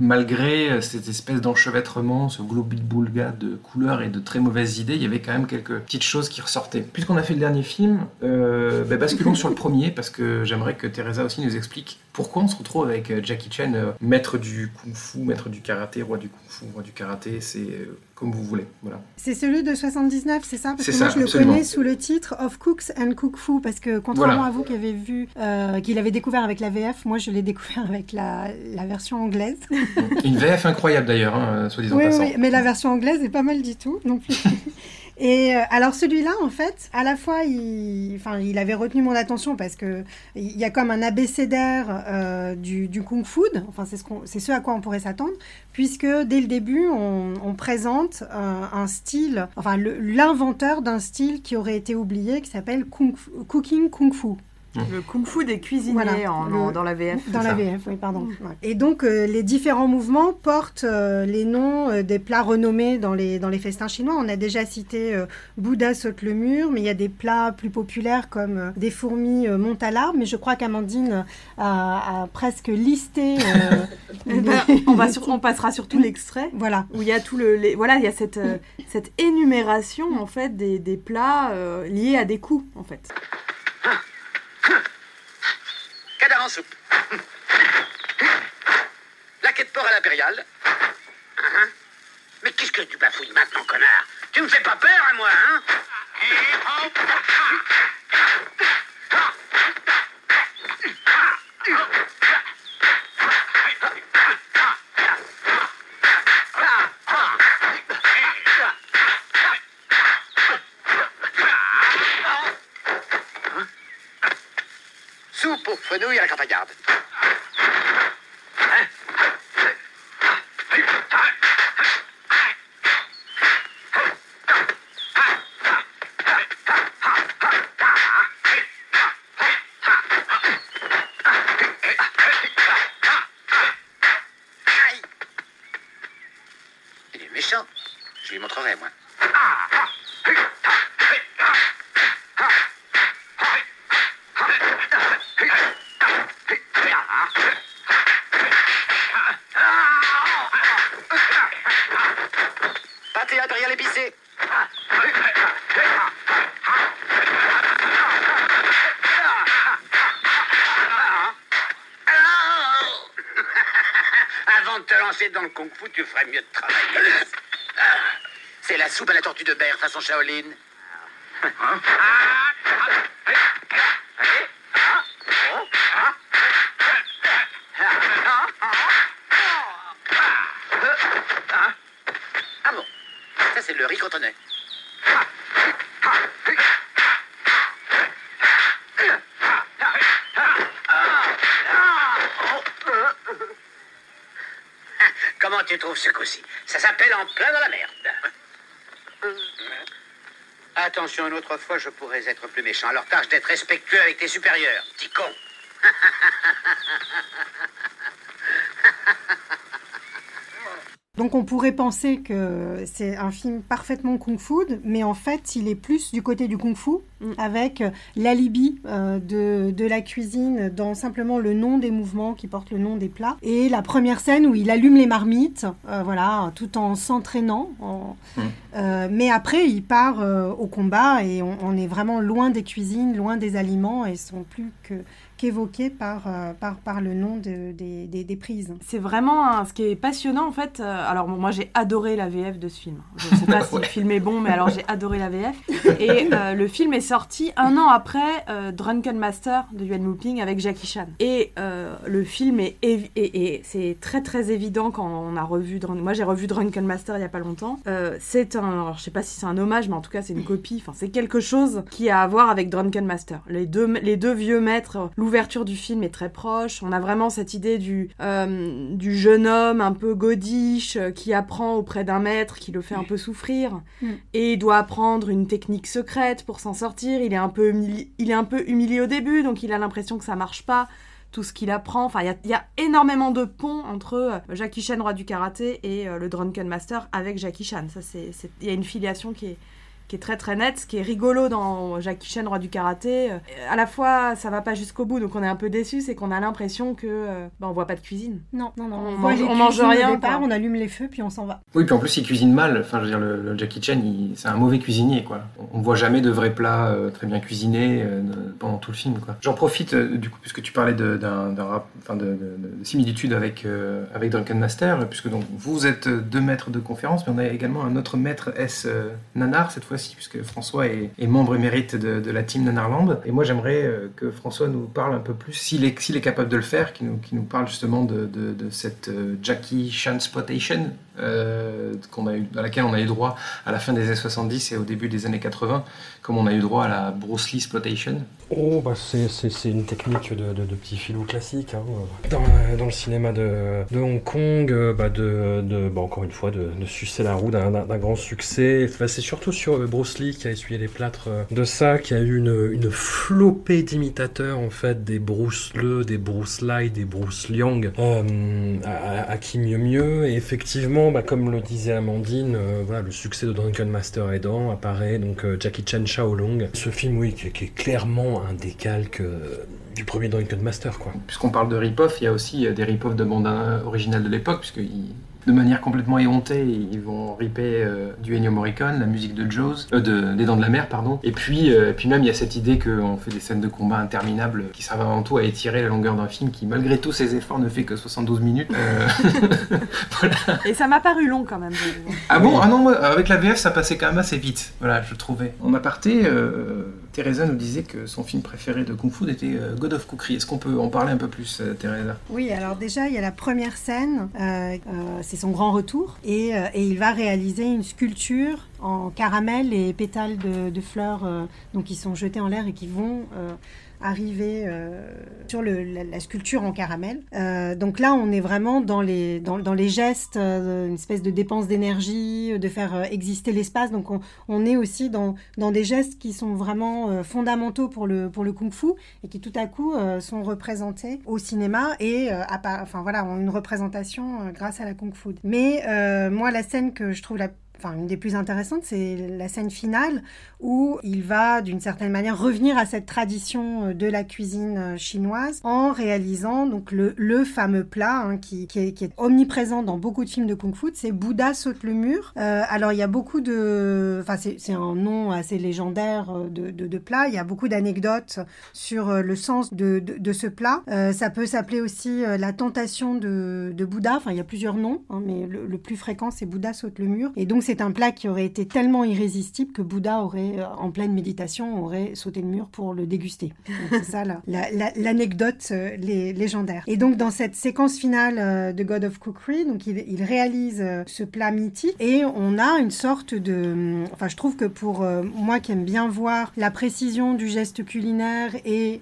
malgré cette espèce d'enchevêtrement, ce globi-boulga de couleurs et de très mauvaises idées, il y avait quand même quelques petites choses qui ressortaient. Puisqu'on a fait le dernier film, bah, basculons sur le premier, parce que j'aimerais que Teresa aussi nous explique pourquoi on se retrouve avec Jackie Chan, maître du kung-fu, maître du karaté, roi du kung-fu, roi du karaté, c'est comme vous voulez. Voilà. C'est celui de 79, c'est ça? Parce que moi, ça, je le connais sous le titre Of Cooks and Cook Fu, parce que contrairement Voilà. à vous qui avez vu, euh, qu'il avait découvert avec la VF, moi, je l'ai découvert avec la, la version anglaise. Une VF incroyable d'ailleurs, hein, soit disant oui, mais la version anglaise est pas mal du tout non plus. Et euh, alors celui-là, en fait, à la fois, il, enfin, il avait retenu mon attention parce que il y a comme un abécédaire euh, du, du kung fu. Enfin, c'est ce, c'est ce à quoi on pourrait s'attendre, puisque dès le début, on, on présente euh, un style, enfin, l'inventeur d'un style qui aurait été oublié, qui s'appelle cooking kung fu. Le kung-fu des cuisiniers Voilà, en- le- en- dans la VF. Dans la ça. VF, oui, pardon. Ouais. Et donc, euh, les différents mouvements portent euh, les noms euh, des plats renommés dans les, dans les festins chinois. On a déjà cité euh, Bouddha saute le mur, mais il y a des plats plus populaires comme euh, des fourmis euh, montent à l'arbre. Mais je crois qu'Amandine a, a presque listé. euh, Eh ben, on, va sur- on passera sur tout l'extrait. Voilà. Où il y a tout le. les- voilà, il y a cette, euh, cette énumération, en fait, des, des plats euh, liés à des coups, en fait. Cadavre en soupe. La quête porc à l'impériale. Hein Mais qu'est-ce que tu bafouilles maintenant, connard Tu me fais pas peur à moi, hein Fenouilles à la campagnarde. Hein Aïe. Il est méchant. Je lui montrerai, moi. Pâté impérial épicé. Avant de te le kung-fu, tu ferais mieux de travailler. Ah, C'est la soupe à la tortue de berre façon Shaolin. Hein Ah bon Ça, c'est le riz cantonais. Ça s'appelle en plein dans la merde. Attention, une autre fois, je pourrais être plus méchant. Alors tâche d'être respectueux avec tes supérieurs, petit con. Donc on pourrait penser que c'est un film parfaitement kung-fu, mais en fait il est plus du côté du kung-fu, avec euh, l'alibi euh, de, de la cuisine dans simplement le nom des mouvements qui portent le nom des plats. Et la première scène où il allume les marmites, euh, voilà, tout en s'entraînant. Euh, mais après il part euh, au combat et on, est vraiment loin des cuisines, loin des aliments et sont plus qu'évoqués par, euh, par, le nom de- des, prises. C'est vraiment ce qui est passionnant en fait. alors moi j'ai adoré la VF de ce film. Je ne sais pas si le film est bon, mais alors j'ai adoré la VF. Et euh, le film est sorti un an après euh, Drunken Master de Yuan Looping avec Jackie Chan. Et euh, le film est, et, et c'est très très évident quand on a revu. Drun- Moi j'ai revu Drunken Master il y a pas longtemps. Euh, c'est un, alors je sais pas si c'est un hommage, mais en tout cas c'est une copie. Enfin c'est quelque chose qui a à voir avec Drunken Master. Les deux les deux vieux maîtres. L'ouverture du film est très proche. On a vraiment cette idée du du jeune homme un peu godiche qui apprend auprès d'un maître qui le fait un peu souffrir Mm. et doit apprendre une technique secrète pour s'en sortir. Il est un peu humili- il est un peu humilié au début, donc il a l'impression que ça marche pas. tout ce qu'il apprend. Enfin, il y a- il y, a énormément de ponts entre euh, Jackie Chan, roi du karaté, et euh, le Drunken Master avec Jackie Chan. Ça, c'est, c'est- il y a une filiation qui est qui est très très nette, ce qui est rigolo dans Jackie Chan, roi du karaté. Euh, à la fois, ça va pas jusqu'au bout, donc on est un peu déçu, c'est qu'on a l'impression que euh, bah, on voit pas de cuisine. Non, non, non. On, mange, on mange rien. Au départ, on allume les feux, puis on s'en va. Oui, puis en plus, il cuisine mal. Enfin, je veux dire, le, le Jackie Chan, c'est un mauvais cuisinier, quoi. On ne voit jamais de vrais plats euh, très bien cuisinés euh, pendant tout le film, quoi. J'en profite, euh, du coup, puisque tu parlais de, d'un, d'un rap- enfin, de, de- de- de similitude avec, euh, avec Drunken Master, puisque donc, vous êtes deux maîtres de conférence, mais on a également un autre maître S euh, Nanar, cette puisque François est, membre émérite de, la team Nanarland. Et moi, j'aimerais euh, que François nous parle un peu plus, s'il est, capable de le faire, qu'il nous, parle justement de cette euh, Jackie Chan Spotation, euh, qu'on a eu, à laquelle on a eu droit à la fin des années 70 et au début des années 80, comme on a eu droit à la Bruce Lee Splotation. Oh, bah c'est, une technique de, petit filou classique. hein. Dans, le cinéma de, Hong Kong, euh, bah de, bah encore une fois, de, sucer la roue d'un, grand succès. Enfin, c'est surtout sur euh, Bruce Lee qui a essuyé les plâtres de ça, qui a eu une, flopée d'imitateurs, en fait, des Bruce Le, des Bruce Lee, des Bruce Liang, à, à qui mieux mieux. Et effectivement, bah, comme le disait Amandine, euh, le succès de Drunken Master aidant, apparaît donc euh, Jackie Chan Shaolong. Ce film, oui, qui, est clairement un décalque euh, du premier Drunken Master. Puisqu'on parle de rip-off, il y a aussi des rip-off de bandes originales de l'époque, puisque ils- de manière complètement éhontée, ils vont ripper euh, du Ennio Morricone, la musique de Jaws, euh, de, des Dents de la Mer, pardon. Et puis, euh, et puis même, il y a cette idée qu'on fait des scènes de combat interminables qui servent avant tout à étirer la longueur d'un film qui, malgré tous ses efforts, ne fait que 72 minutes. Euh, Et ça m'a paru long quand même. Ah bon? Ah non, moi, avec la VF, ça passait quand même assez vite. Voilà, je trouvais. En aparté, euh, Teresa nous disait que son film préféré de Kung Fu était euh, God of Cookery. Est-ce qu'on peut en parler un peu plus, euh, Teresa? Oui, alors déjà, il y a la première scène, euh, c'est son grand retour, et, il va réaliser une sculpture en caramel et pétales de, de fleurs, donc qui sont jetés en l'air et qui vont arriver euh, sur la, sculpture en caramel. Euh, donc là, on est vraiment dans les, gestes, euh, une espèce de dépense d'énergie, de faire exister l'espace. Donc on, est aussi dans, des gestes qui sont vraiment fondamentaux pour le, kung-fu et qui tout à coup sont représentés au cinéma et à enfin, voilà, une représentation grâce à la kung-fu. Mais moi, la scène que je trouve la Enfin, une des plus intéressantes, c'est la scène finale où il va, d'une certaine manière, revenir à cette tradition euh, de la cuisine euh, chinoise en réalisant donc le, fameux plat hein, qui, est, omniprésent dans beaucoup de films de kung-fu, c'est Bouddha saute le mur. Euh, alors, il y a beaucoup de... Enfin, c'est un nom assez légendaire de, plat. Il y a beaucoup d'anecdotes sur le sens de, ce plat. Ça peut s'appeler aussi la tentation de, de Bouddha. Enfin, il y a plusieurs noms, hein, mais le, le plus fréquent, c'est Bouddha saute le mur. Et donc, c'est un plat qui aurait été tellement irrésistible que Bouddha aurait, euh, en pleine méditation, aurait sauté le mur pour le déguster. C'est ça la- la- la- l'anecdote euh, lé- légendaire. Et donc, dans cette séquence finale euh, de God of Cookery, donc il, réalise ce plat mythique et on a une sorte de... Enfin, je trouve que pour moi qui aime bien voir la précision du geste culinaire et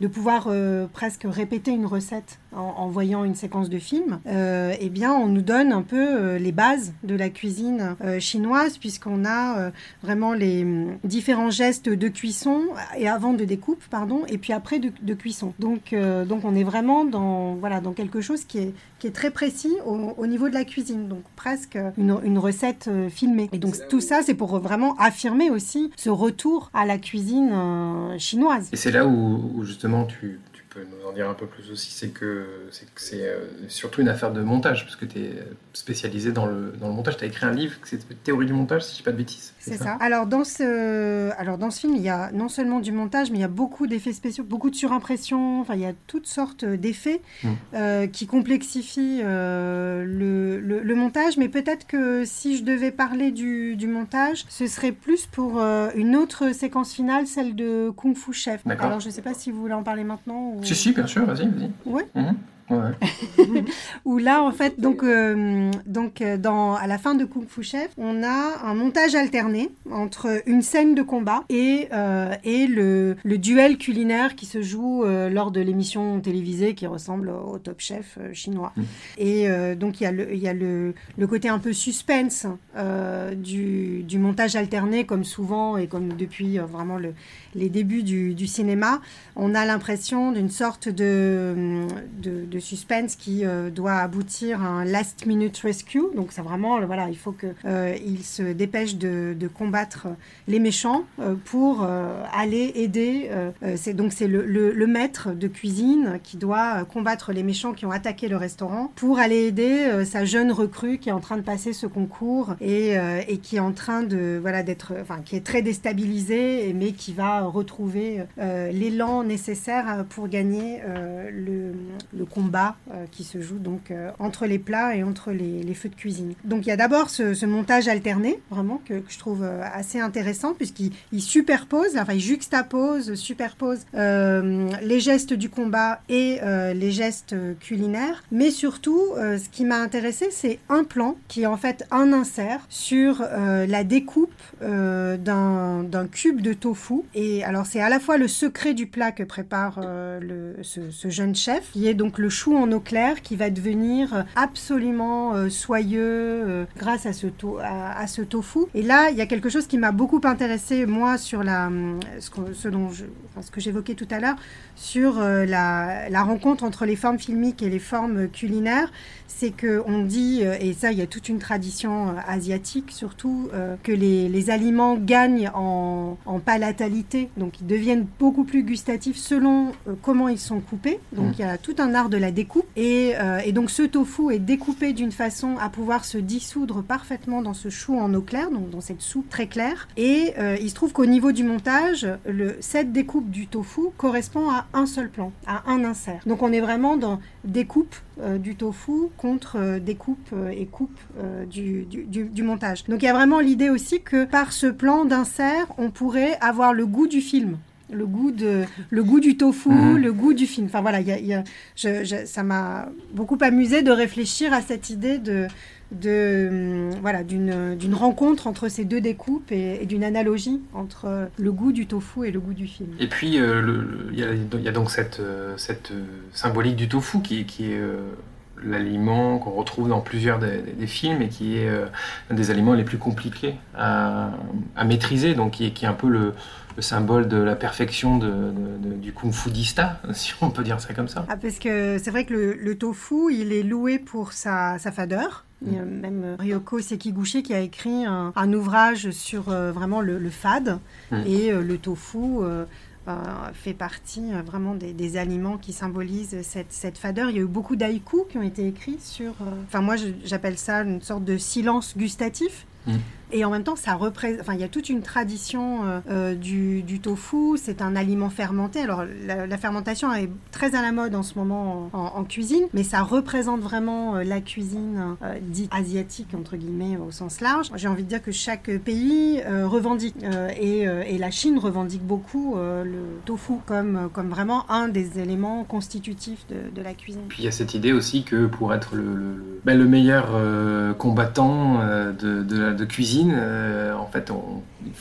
de pouvoir presque répéter une recette en, voyant une séquence de film, euh, eh bien, on nous donne un peu euh, les bases de la cuisine euh, chinoise, puisqu'on a euh, vraiment les hum, différents gestes de cuisson et avant de découpe, pardon, et puis après de, cuisson. Donc, donc, on est vraiment dans voilà dans quelque chose qui est qui est très précis au, au niveau de la cuisine, donc presque une, recette filmée. Et donc tout ça, c'est pour vraiment affirmer aussi ce retour à la cuisine chinoise. Et c'est là où, où justement tu, tu peux nous en dire un peu plus aussi, c'est que c'est euh, surtout une affaire de montage, parce que tu es spécialisé dans le, dans le montage. Tu as écrit un livre, c'est Théorie du montage, si je dis pas de bêtises. C'est ça. Alors dans ce, alors dans ce film, il y a non seulement du montage, mais il y a beaucoup d'effets spéciaux, beaucoup de surimpression. Enfin, il y a toutes sortes d'effets Mm. euh, qui complexifient euh, le, le- le montage. Mais peut-être que si je devais parler du, du montage, ce serait plus pour euh, une autre séquence finale, celle de Kung Fu Chef. D'accord. Alors je ne sais pas si vous voulez en parler maintenant. Ou... Si, si, bien sûr, vas-y, vas-y. Ouais. Où là, en fait, donc, euh, donc euh, dans, à la fin de Kung Fu Chef, on a un montage alterné entre une scène de combat et, euh, et le, le duel culinaire qui se joue euh, lors de l'émission télévisée qui ressemble au Top Chef chinois. Mm. Et donc, il y a, le, y a le, le côté un peu suspense du, du montage alterné, comme souvent et comme depuis vraiment le, les débuts du, du cinéma. On a l'impression d'une sorte de, de, de suspense qui euh, doit aboutir à un last minute rescue. Donc, c'est vraiment, euh, voilà, il faut que euh, il se dépêche de, de combattre les méchants euh, pour euh, aller aider. euh, euh, c'est donc c'est le, maître de cuisine qui doit euh, combattre les méchants qui ont attaqué le restaurant pour aller aider euh, sa jeune recrue qui est en train de passer ce concours et, euh, qui est en train de voilà d'être, enfin qui est très déstabilisée, mais qui va retrouver euh, l'élan nécessaire euh, pour gagner euh, le, le euh, qui se joue donc euh, entre les plats et entre les, feux de cuisine. Donc il y a d'abord ce, montage alterné, vraiment que, je trouve euh, assez intéressant puisqu'il il superpose, enfin il juxtapose, superpose les gestes du combat et les gestes culinaires. Mais surtout, ce qui m'a intéressé, c'est un plan qui est en fait un insert sur la découpe d'un cube de tofu. Et alors c'est à la fois le secret du plat que prépare ce, ce jeune chef, qui est donc le chou en eau claire, qui va devenir absolument euh, soyeux euh, grâce à ce, to- tofu. Et là, il y a quelque chose qui m'a beaucoup intéressé moi sur ce, que j'évoquais tout à l'heure sur euh, la rencontre entre les formes filmiques et les formes culinaires, c'est que on dit euh, et ça il y a toute une tradition euh, asiatique surtout euh, que les, les aliments gagnent en, en palatalité, donc ils deviennent beaucoup plus gustatifs selon euh, comment ils sont coupés. Donc Mm. il y a tout un art de la découpe et, euh, et donc ce tofu est découpé d'une façon à pouvoir se dissoudre parfaitement dans ce chou en eau claire, donc dans cette soupe très claire. Et il se trouve qu'au niveau du montage, le, cette découpe du tofu correspond à un seul plan, à un insert. Donc on est vraiment dans découpe du tofu contre euh, découpe euh, et coupe euh, du, du, du- du montage. Donc il y a vraiment l'idée aussi que par ce plan d'insert, on pourrait avoir le goût du film. Le goût, de, le goût du tofu, Mhm. le goût du film. Enfin voilà, il y a- y a- je- je- ça m'a beaucoup amusé de réfléchir à cette idée de, de hum, voilà d'une rencontre entre ces deux découpes et, et d'une analogie entre le goût du tofu et le goût du film. Et puis, euh, il y, y a donc cette, euh, cette euh, symbolique du tofu qui, qui est euh, l'aliment qu'on retrouve dans plusieurs des, des- des films et qui est euh, un des aliments les plus compliqués à, à maîtriser, donc qui est, qui est un peu le, le symbole de la perfection de, de- de- du kung-fudista, si on peut dire ça comme ça. Ah, parce que c'est vrai que le, le tofu, il est loué pour sa, sa fadeur. Il y a même euh, Ryoko Sekiguchi qui a écrit un, un ouvrage sur euh, vraiment le, le fade. Mm. Et euh, le tofu euh, fait partie vraiment des, des aliments qui symbolisent cette, cette fadeur. Il y a eu beaucoup d'haïkus qui ont été écrits sur... Enfin, moi, j'appelle ça une sorte de silence gustatif. Mm. Et en même temps, ça représente. Enfin, il y a toute une tradition euh, euh, du, tofu. C'est un aliment fermenté. Alors, la, fermentation est très à la mode en ce moment en, cuisine, mais ça représente vraiment euh, la cuisine dite asiatique entre guillemets au sens large. J'ai envie de dire que chaque pays revendique et, la Chine revendique beaucoup le tofu comme comme vraiment un des éléments constitutifs de, la cuisine. Puis il y a cette idée aussi que pour être le, ben, le meilleur combattant de cuisine, euh, en fait,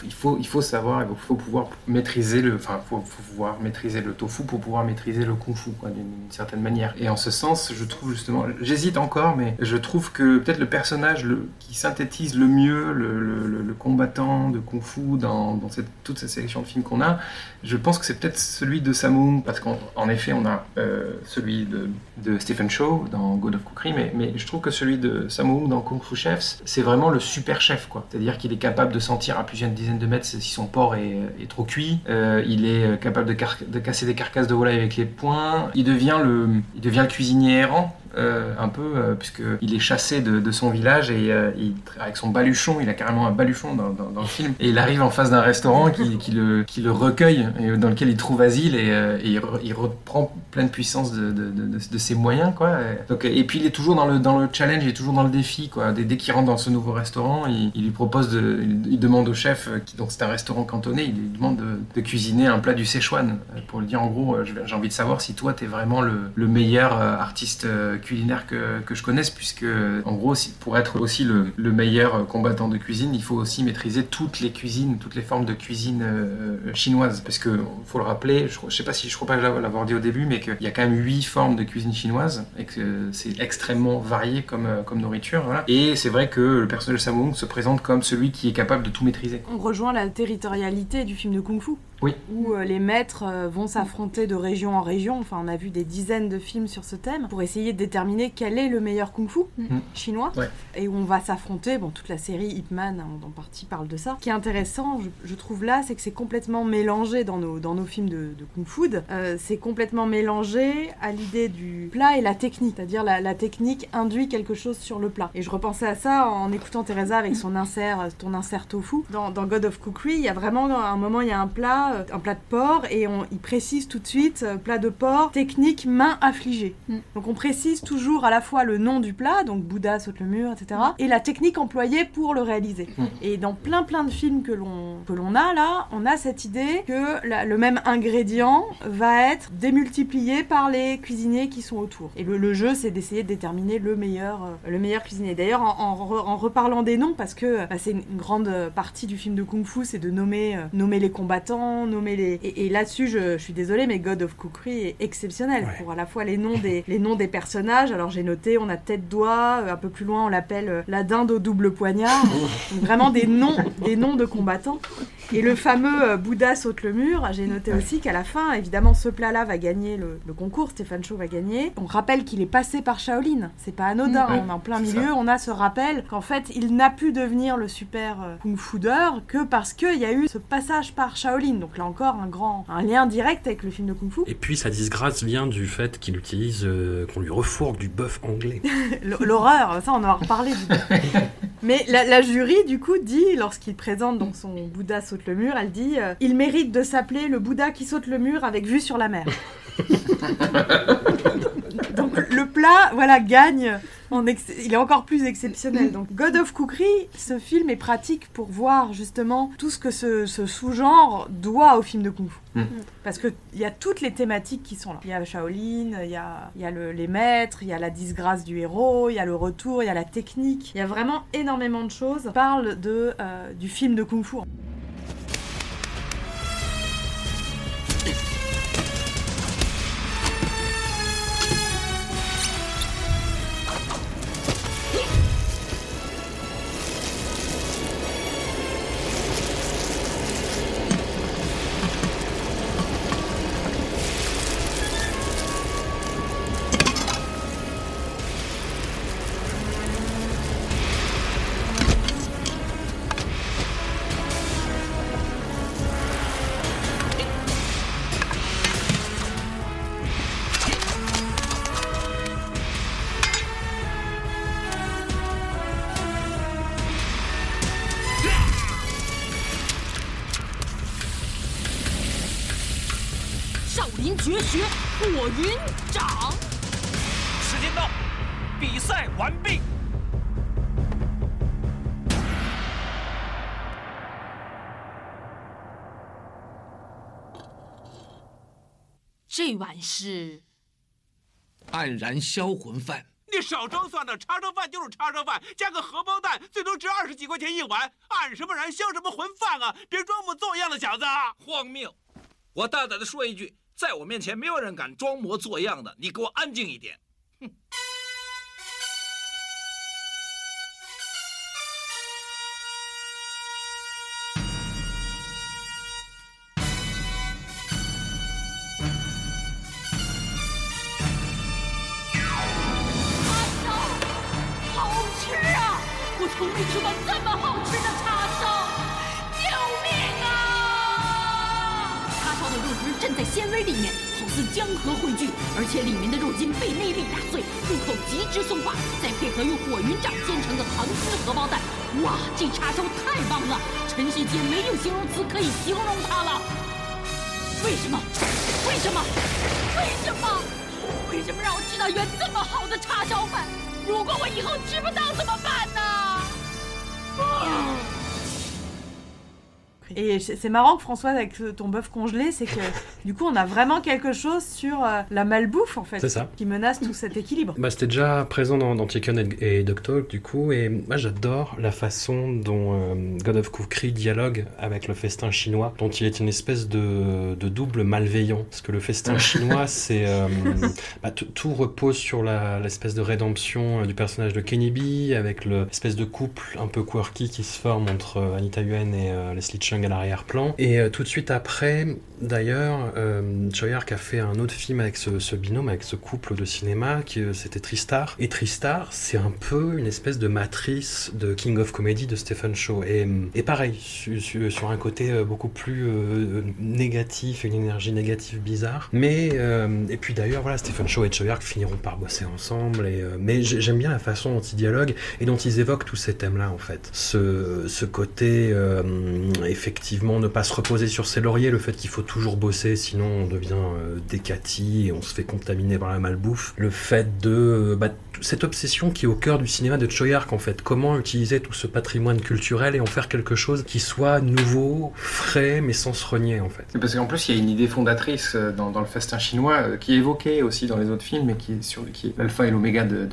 il, faut, savoir, il faut pouvoir maîtriser le, enfin, faut, pouvoir maîtriser le tofu pour pouvoir maîtriser le kung-fu quoi, d'une certaine manière. Et en ce sens, je trouve justement, j'hésite encore, mais je trouve que peut-être le personnage qui synthétise le mieux le, combattant de kung-fu dans, dans toute cette sélection de films qu'on a, je pense que c'est peut-être celui de Samung, parce qu'en en effet, on a euh, celui de, Stephen Chow dans God of Cookery, mais, je trouve que celui de Samung dans Kung Fu Chefs, c'est vraiment le super chef, quoi. C'est-à-dire qu'il est capable de sentir à plusieurs dizaines de mètres si son porc est, trop cuit. Euh, il est euh, capable de, casser des carcasses de volaille avec les poings. Il devient le cuisinier errant. Euh, un peu, euh, puisqu'il est chassé de, de son village et euh, il- avec son baluchon, il a carrément un baluchon dans, dans- le film, et il arrive en face d'un restaurant qui, qui le, qui le recueille, et dans lequel il trouve asile, et, euh, et il, re- il reprend pleine puissance de, de, de- ses moyens, quoi. Et, donc, et puis il est toujours dans le, dans le challenge, il est toujours dans le défi, quoi. Dès, qu'il rentre dans ce nouveau restaurant, il, il lui propose de, il, demande au chef, euh, qui, donc c'est un restaurant cantonais, il lui demande de, cuisiner un plat du Szechuan, euh, pour lui dire en gros, j'ai envie de savoir si toi t'es vraiment le, le meilleur artiste culinaire que, je connaisse, puisque en gros, pour être aussi le, le meilleur combattant de cuisine, il faut aussi maîtriser toutes les cuisines, toutes les formes de cuisine euh, euh, chinoise. Parce que faut le rappeler, je, je sais pas si je crois pas l'avoir dit au début, mais qu'il y a quand même huit formes de cuisine chinoise et que c'est extrêmement varié comme, euh, nourriture. Et c'est vrai que le personnage Hung se présente comme celui qui est capable de tout maîtriser. On rejoint la territorialité du film de Kung Fu. Oui. Où euh, les maîtres euh, vont s'affronter de région en région. Enfin, on a vu des dizaines de films sur ce thème pour essayer de déterminer quel est le meilleur Kung Fu Mm. chinois. Ouais. Et où on va s'affronter. Bon, toute la série Ip Man en, en partie parle de ça. Ce qui est intéressant, je, je trouve là, c'est que c'est complètement mélangé dans nos, dans nos films de, de Kung Fu. Euh, c'est complètement mélangé à l'idée du plat et la technique. C'est-à-dire la, la technique induit quelque chose sur le plat. Et je repensais à ça en écoutant Teresa avec son insert, ton insert tofu. Dans, dans God of Cookery, il y a vraiment un moment, il y a un plat, euh, un plat de porc, et on, il précise tout de suite euh, plat de porc, technique main affligée. Donc on précise toujours à la fois le nom du plat, donc Bouddha saute le mur, etc., et la technique employée pour le réaliser. Et dans plein plein de films que l'on que l'on a là, on a cette idée que la- le même ingrédient va être démultiplié par les cuisiniers qui sont autour. Et le, le jeu, c'est d'essayer de déterminer le meilleur, euh, le meilleur cuisinier. D'ailleurs, en, en re- en reparlant des noms, parce que bah, c'est une une grande partie du film de Kung Fu, c'est de nommer, euh, nommer les combattants, nommer les. Et, et là-dessus, je, je suis désolée, mais God of Cookery est exceptionnel pour à la fois les noms des, les noms des personnages. Alors j'ai noté, on a tête doigt, euh, un peu plus loin, on l'appelle euh, la dinde au double poignard. Vraiment des noms, des noms de combattants. Et le fameux euh, Bouddha saute le mur, j'ai noté aussi qu'à la fin, évidemment, ce plat-là va gagner le, le concours, Stéphane Chaud va gagner. On rappelle qu'il est passé par Shaolin, c'est pas anodin, on est en plein milieu, ça. on a ce rappel qu'en fait, il n'a pu devenir le super euh, kung-foodeur que parce qu'il y a eu ce passage par Shaolin. Donc là encore, un grand, un lien direct avec le film de kung-fu. Et puis sa disgrâce vient du fait qu'il utilise, euh, qu'on lui refourgue du bœuf anglais. L'horreur, ça on en a reparlé. du. Mais la, la jury, du coup, dit, lorsqu'il présente donc son Bouddha saute le mur, elle dit euh, Il mérite de s'appeler le Bouddha qui saute le mur avec vue sur la mer. donc le plat, voilà, gagne. En ex- il est encore plus exceptionnel. Donc God of Cookery, ce film est pratique pour voir justement tout ce que ce, ce sous-genre doit au film de Kung Fu. Mm. Parce qu'il y a toutes les thématiques qui sont là. Il y a Shaolin, il y a, il y a le- les maîtres, il y a la disgrâce du héros, il y a le retour, il y a la technique. Il y a vraiment énormément de choses. On parle de, euh, du film de Kung Fu. 是黯然销魂饭。你少装蒜了，叉烧饭就是叉烧饭，加个荷包蛋，最多值二十几块钱一碗。黯什么然销什么魂饭啊！别装模作样的，小子！荒谬！我大胆的说一句，在我面前没有人敢装模作样的，你给我安静一点。好从没吃过这么好吃的叉烧，救命啊！叉烧的肉汁震在纤维里面，好似江河汇聚，而且里面的肉筋被内力打碎，入口极之松化，再配合用火云掌煎成的糖丝荷包蛋，哇，这叉烧太棒了！陈世杰没有形容词可以形容它了。为什么？为什么？为什么？为什么让我吃到一碗这么好的叉烧饭？如果我以后吃不到怎么办呢？Oh. Et c'est marrant que Françoise, avec ton bœuf congelé, c'est que du coup, on a vraiment quelque chose sur euh, la malbouffe, en fait, ça. qui menace tout cet équilibre. Bah, c'était déjà présent dans, dans Chicken et, et Talk, du coup, et moi j'adore la façon dont euh, God of Cookery dialogue avec le festin chinois, dont il est une espèce de, de double malveillant. Parce que le festin chinois, c'est. euh, bah, tout- repose sur l'espèce de rédemption euh, du personnage de Kenny B, avec le- l'espèce de couple un peu quirky qui se forme entre Anita Yuen et Leslie Chung à l'arrière-plan. Et euh, tout de suite après, d'ailleurs, euh, Choi Ark a fait un autre film avec ce, binôme, avec ce couple de cinéma, qui euh, c'était Tristar. Et Tristar, c'est un peu une espèce de matrice de King of Comedy de Stephen Shaw. Et, et pareil, su- su- sur un côté euh, beaucoup plus euh, négatif, une énergie négative bizarre. Mais, euh, et puis d'ailleurs, voilà, Stephen Shaw et Choi Ark finiront par bosser ensemble. Et, euh, mais j'ai- j'aime bien la façon dont ils dialoguent et dont ils évoquent tous ces thèmes-là, en fait. Ce, ce côté, euh, effectivement, ne pas se reposer sur ses lauriers, le fait qu'il faut toujours bosser, sinon on devient euh, décati et on se fait contaminer par la malbouffe. Le fait de euh, bah, cette obsession qui est au cœur du cinéma de Choi Ark, en fait. Comment utiliser tout ce patrimoine culturel et en faire quelque chose qui soit nouveau, frais, mais sans se renier, en fait. Parce qu'en plus, il y a une idée fondatrice euh, dans, le festin chinois qui est évoquée aussi dans les autres films, mais qui est, sur, est l'alpha et l'oméga de-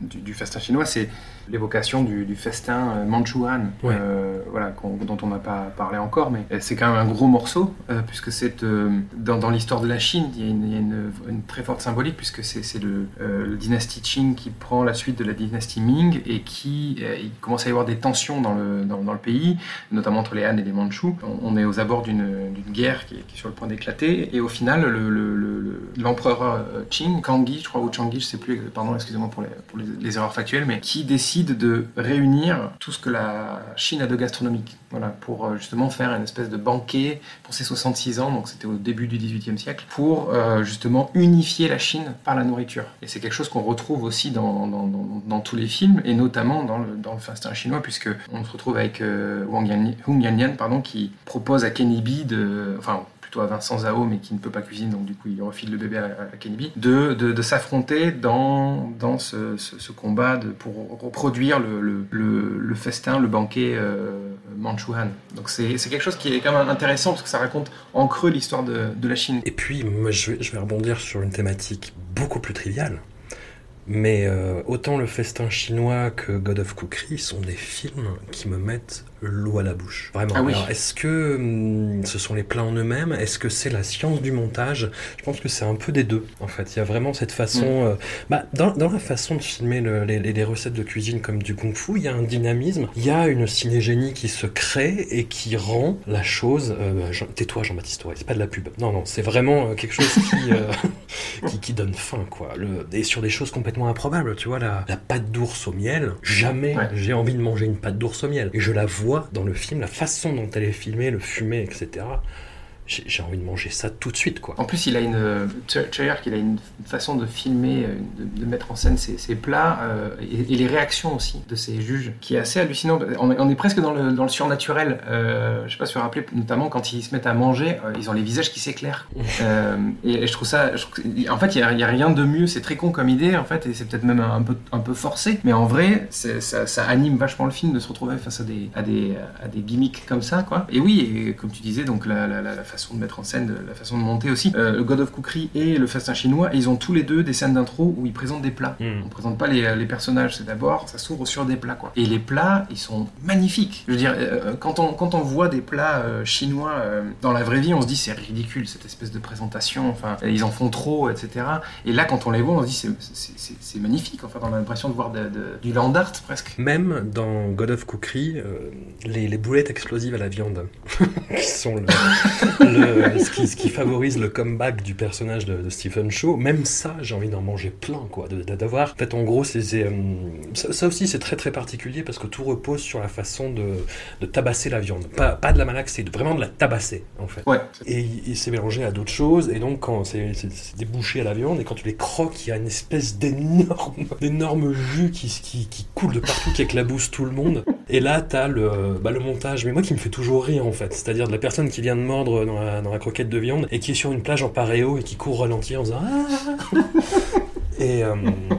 du, du festin chinois, c'est l'évocation du, du festin euh, manchouan, Ouais. euh, voilà, dont on n'a pas parlé encore, mais euh, c'est quand même un gros morceau, euh, puisque c'est euh, dans, dans l'histoire de la Chine, il y a une, il y a une- une très forte symbolique, puisque c'est le, le dynastie Qing qui prend la suite de la dynastie Ming et qui il commence à y avoir des tensions dans le, dans, dans le pays, notamment entre les Han et les Mandchous. On, on est aux abords d'une guerre qui est, qui est sur le point d'éclater, et au final, le- le- le- le- l'empereur euh, Qing, Kangui, je crois, ou Changi, je sais plus, pardon, excusez-moi pour, les, pour les, les erreurs factuelles, mais qui décide de réunir tout ce que la Chine a de gastronomique, voilà, pour euh, justement faire une espèce de banquet pour ses 66 ans, donc c'était au début du 18e siècle, pour euh, justement unifier la Chine par la nourriture. Et c'est quelque chose qu'on retrouve aussi dans, dans, tous les films, et notamment dans le, dans le festin chinois, puisque on se retrouve avec euh, Wang Yan, Hung Yanyan, pardon, qui propose à Kenny B de, enfin plutôt à Vincent Zhao, mais qui ne peut pas cuisiner, donc du coup il refile le bébé à, à Kenny B, de, de, de s'affronter dans, dans ce, ce- combat de, pour reproduire le, le, le- festin, le banquet euh. Donc c'est quelque chose qui est quand même intéressant parce que ça raconte en creux l'histoire de, de la Chine. Et puis, je vais, je vais rebondir sur une thématique beaucoup plus triviale. Mais euh, autant le festin chinois que God of Cookery sont des films qui me mettent l'eau à la bouche. Vraiment. Ah oui. Est-ce que hum, ce sont les plats en eux-mêmes? Est-ce que c'est la science du montage? Je pense que c'est un peu des deux. En fait, il y a vraiment cette façon. Mm. euh, bah, dans, dans la façon de filmer le- les, recettes de cuisine comme du kung-fu, il y a un dynamisme, il y a une cinégénie qui se crée et qui rend la chose. euh, Jean- Tais-toi, Jean-Baptiste c'est pas de la pub. Non, non, c'est vraiment euh, quelque chose qui, euh, qui, qui donne faim, quoi. Le, et sur des choses complètement improbables, tu vois, la, la pâte d'ours au miel, jamais Ouais. j'ai envie de manger une pâte d'ours au miel. Et je la vois dans le film, la façon dont elle est filmée, le fumé, etc. J'ai envie de manger ça tout de suite, quoi. En plus, il a une Chayar qu'il a une façon de filmer, euh, de, de mettre en scène ses, ses plats euh, et, et les réactions aussi de ses juges, qui est assez hallucinant. On est, on est presque dans le, dans le surnaturel. Euh, je sais pas si vous vous rappelez, notamment quand ils se mettent à manger, euh, ils ont les visages qui s'éclairent. Euh, et, et je trouve ça, je trouve que- en fait, il y a, rien de mieux. C'est très con comme idée, en fait, et c'est peut-être même un peu, un peu forcé. Mais en vrai, ça, ça anime vachement le film de se retrouver face à des, à des, à des gimmicks comme ça, quoi. Et oui, et comme tu disais, donc la, la, la, la façon de mettre en scène, la façon de monter aussi. Euh, le God of Cookery et le Festin chinois, ils ont tous les deux des scènes d'intro où ils présentent des plats. On présente pas les, les personnages, c'est d'abord, ça s'ouvre sur des plats, quoi. Et les plats, ils sont magnifiques. Je veux dire, euh, quand, on, quand on voit des plats euh, chinois euh, dans la vraie vie, on se dit c'est ridicule cette espèce de présentation, enfin, ils en font trop, etc. Et là, quand on les voit, on se dit c'est- magnifique, enfin, on a l'impression de voir de- de- du land art presque. Même dans God of Cookery, euh, les, les boulettes explosives à la viande. qui sont le, le- ce, qui, ce qui favorise le comeback du personnage de, de Stephen Shaw. Même ça, j'ai envie d'en manger plein, quoi. D'avoir, en fait, en gros, c'est c'est, euh, ça, ça aussi, c'est très très particulier parce que tout repose sur la façon de, de tabasser la viande. Pas, pas de la malaxer, de- vraiment de la tabasser, en fait. Ouais. Et il, s'est mélangé à d'autres choses, et donc quand c'est c'est- c'est débouché à la viande, et quand tu les croques, il y a une espèce d'énorme, d'énorme jus qui, qui, qui coule de partout, qui éclabousse tout le monde. Et là, t'as le, bah, le montage, mais moi qui me fait toujours rire en fait, c'est-à-dire de la personne qui vient de mordre dans la, croquette de viande et qui est sur une plage en paréo et qui court ralenti en faisant Ah et, euh,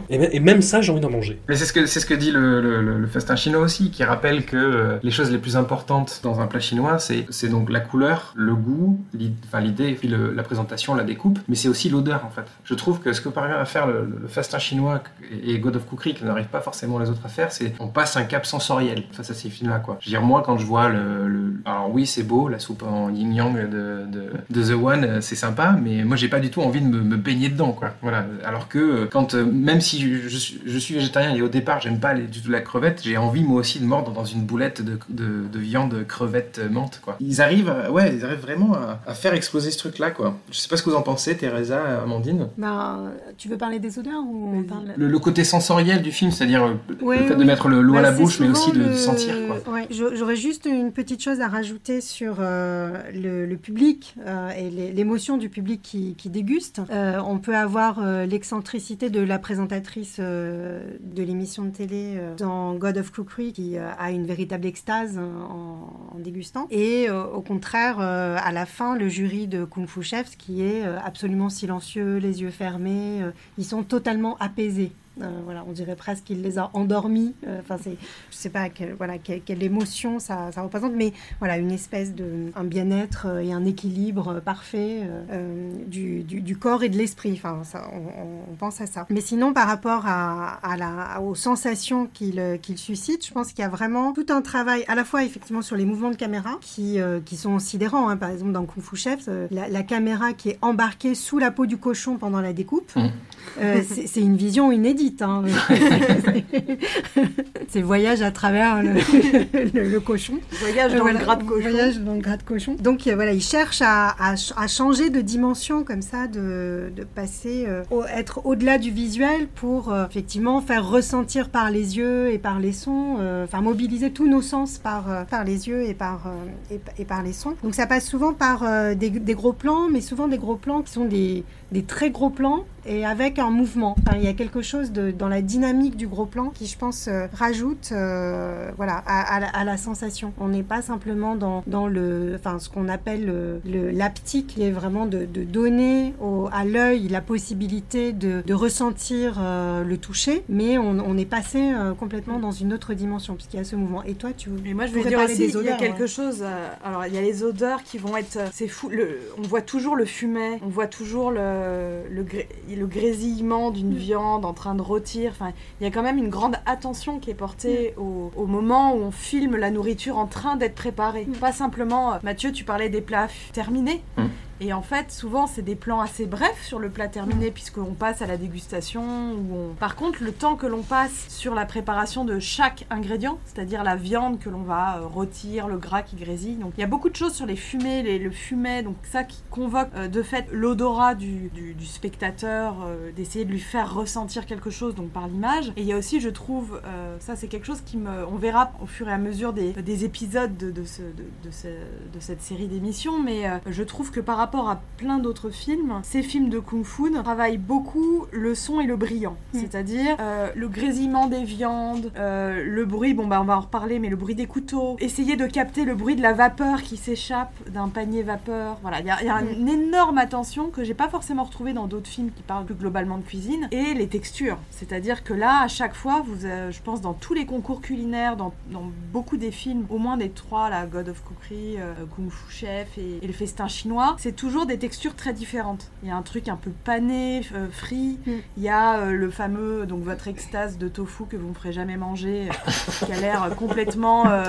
et, me- et même ça, j'ai envie d'en manger. Mais c'est ce que c'est ce que dit le, le- festin chinois aussi, qui rappelle que euh, les choses les plus importantes dans un plat chinois, c'est c'est donc la couleur, le goût, l'idée, puis la présentation, la découpe, mais c'est aussi l'odeur en fait. Je trouve que ce que parvient à faire le, festin chinois et God of Cookery, que n'arrivent pas forcément les autres à faire, c'est on passe un cap sensoriel face à ces films-là quoi. Je veux dire moi quand je vois le, alors oui c'est beau la soupe en yin yang de, de, The One, euh, c'est sympa, mais moi j'ai pas du tout envie de me, me baigner dedans quoi. Voilà. Alors que quand euh, même si je, je suis- je suis végétarien et au départ j'aime pas les- du tout la crevette, j'ai envie moi aussi de mordre dans une boulette de, de, de viande crevette euh, menthe quoi. Ils arrivent, à- ouais, ils arrivent vraiment à, à faire exploser ce truc là quoi. Je sais pas ce que vous en pensez, Teresa, Amandine. Ben, tu veux parler des odeurs ou on parle Le, le côté sensoriel du film, c'est-à-dire euh, Ouais, le fait de mettre le- l'eau Bah, à la c'est bouche, mais aussi de le- sentir quoi. Ouais, J'aurais juste une petite chose à rajouter sur euh, le, le public euh, et l'émotion du public qui, qui déguste. Euh, on peut avoir euh, de la présentatrice euh, de l'émission de télé euh, dans God of Cookery qui euh, a une véritable extase euh, en, dégustant. Et au contraire, à la fin, le jury de Kung Fu Chefs qui est absolument silencieux, les yeux fermés, ils sont totalement apaisés. Euh, voilà, on dirait presque qu'il les a endormis. Euh, Enfin, c'est, je sais pas quelle, voilà, quelle, émotion ça, ça représente, mais voilà, une espèce de, un bien-être euh, et un équilibre parfait du, du, du corps et de l'esprit. Enfin, ça, on, on- pense à ça. Mais sinon, par rapport à, à la, aux sensations qu'il, suscite, je pense qu'il y a vraiment tout un travail, à la fois effectivement sur les mouvements de caméra qui, euh, qui sont sidérants. hein. Par exemple, dans Kung Fu Chef, la, la caméra qui est embarquée sous la peau du cochon pendant la découpe. Euh, c'est une vision inédite. hein. c'est voyage à travers le, le- le cochon. Voyage dans le gras de cochon. Voyage dans le gras de cochon. Donc euh, voilà, il cherche à, à ch- à changer de dimension comme ça, de, de passer, euh, au- être au-delà du visuel pour euh, effectivement faire ressentir par les yeux et par les sons, euh, enfin mobiliser tous nos sens par, euh, par les yeux et par, euh, et, et par les sons. Donc ça passe souvent par euh, des, des gros plans, mais souvent des gros plans qui sont des, des très gros plans et avec un mouvement. Enfin, il y a quelque chose de, dans la dynamique du gros plan qui, je pense, euh, rajoute euh, voilà, à, à la, à la sensation. On n'est pas simplement dans, dans le, enfin, ce qu'on appelle le- le- l'aptique, qui est vraiment de, de donner au- à l'œil la possibilité de, de ressentir euh, le toucher, mais on, on est passé euh, complètement dans une autre dimension puisqu'il y a ce mouvement. Et toi, tu Et moi, je vais pourrais dire aussi, des il y a odeurs, quelque ouais. chose. euh, alors, il y a les odeurs qui vont être. euh, C'est fou. Le, on voit toujours le fumet, on voit toujours le, le, gré- le grésillement d'une Mm. viande en train de rôtir. Enfin, il y a quand même une grande attention qui est portée au, au moment où on filme la nourriture en train d'être préparée. Pas simplement. euh, Mathieu, tu parlais des plats terminés. Et en fait, souvent, c'est des plans assez brefs sur le plat terminé, puisqu'on passe à la dégustation. Ou on... Par contre, le temps que l'on passe sur la préparation de chaque ingrédient, c'est-à-dire la viande que l'on va euh, rôtir, le gras qui grésille. Donc, il y a beaucoup de choses sur les fumées, le fumet, donc ça qui convoque euh, de fait l'odorat du, du- du spectateur, euh, d'essayer de lui faire ressentir quelque chose, donc par l'image. Et il y a aussi, je trouve, euh, ça c'est quelque chose qui me. On verra au fur et à mesure des, des épisodes de, de ce- de ce- de cette série d'émissions, mais euh, je trouve que par rapport à plein d'autres films, ces films de Kung Fu travaillent beaucoup le son et le brillant. C'est-à-dire euh, le grésillement des viandes, euh, le bruit, bon bah on va en reparler, mais le bruit des couteaux. Essayer de capter le bruit de la vapeur qui s'échappe d'un panier vapeur. Voilà, il y a, y a une énorme attention que j'ai pas forcément retrouvée dans d'autres films qui parlent plus globalement de cuisine. Et les textures. C'est-à-dire que là, à chaque fois, vous, euh, je pense dans tous les concours culinaires, dans, dans beaucoup des films, au moins des trois, la God of Cookery, Kung Fu Chef et, et le festin chinois, c'est toujours des textures très différentes. Il y a un truc un peu pané, euh, frit. Mm. Il y a euh, le fameux, donc votre extase de tofu que vous ne ferez jamais manger, euh, qui a l'air complètement. euh,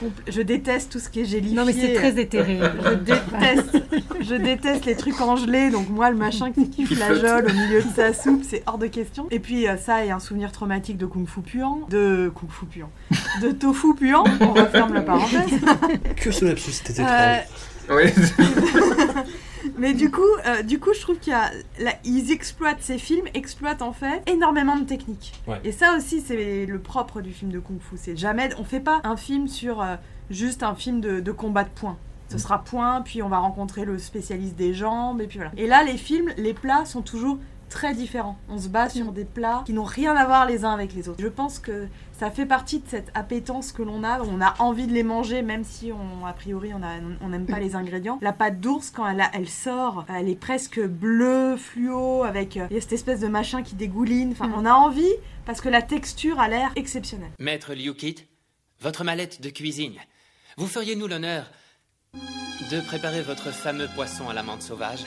compl- je déteste tout ce qui est gélifié. Non, mais c'est très éthéré. Je déteste, je déteste les trucs congelés. Donc moi, le machin qui, Qui flageole flotte. au milieu de sa soupe, c'est hors de question. Et puis euh, ça et un souvenir traumatique de kung fu puant, de kung fu puant, de tofu puant. On referme la parenthèse. Que ce lapsus, c'était Étrange. Mais du coup, euh, du coup, je trouve qu'il y a, là, ils exploitent ces films, exploitent en fait énormément de techniques. Ouais. Et ça aussi, c'est le propre du film de kung-fu. C'est jamais, on fait pas un film sur euh, juste un film de, de combat de poing. Ce sera point, puis on va rencontrer le spécialiste des jambes, et puis voilà. Et là, les films, les plats sont toujours très différents. On se bat sur des plats qui n'ont rien à voir les uns avec les autres. Je pense que ça fait partie de cette appétence que l'on a. On a envie de les manger, même si on, a priori on n'aime pas les ingrédients. La pâte d'ours, quand elle, a- elle sort, elle est presque bleue, fluo, avec euh, il y a cette espèce de machin qui dégouline. Enfin, on a envie parce que la texture a l'air exceptionnelle. Maître Liu Kit, votre mallette de cuisine. Vous feriez-nous l'honneur de préparer votre fameux poisson à la menthe sauvage?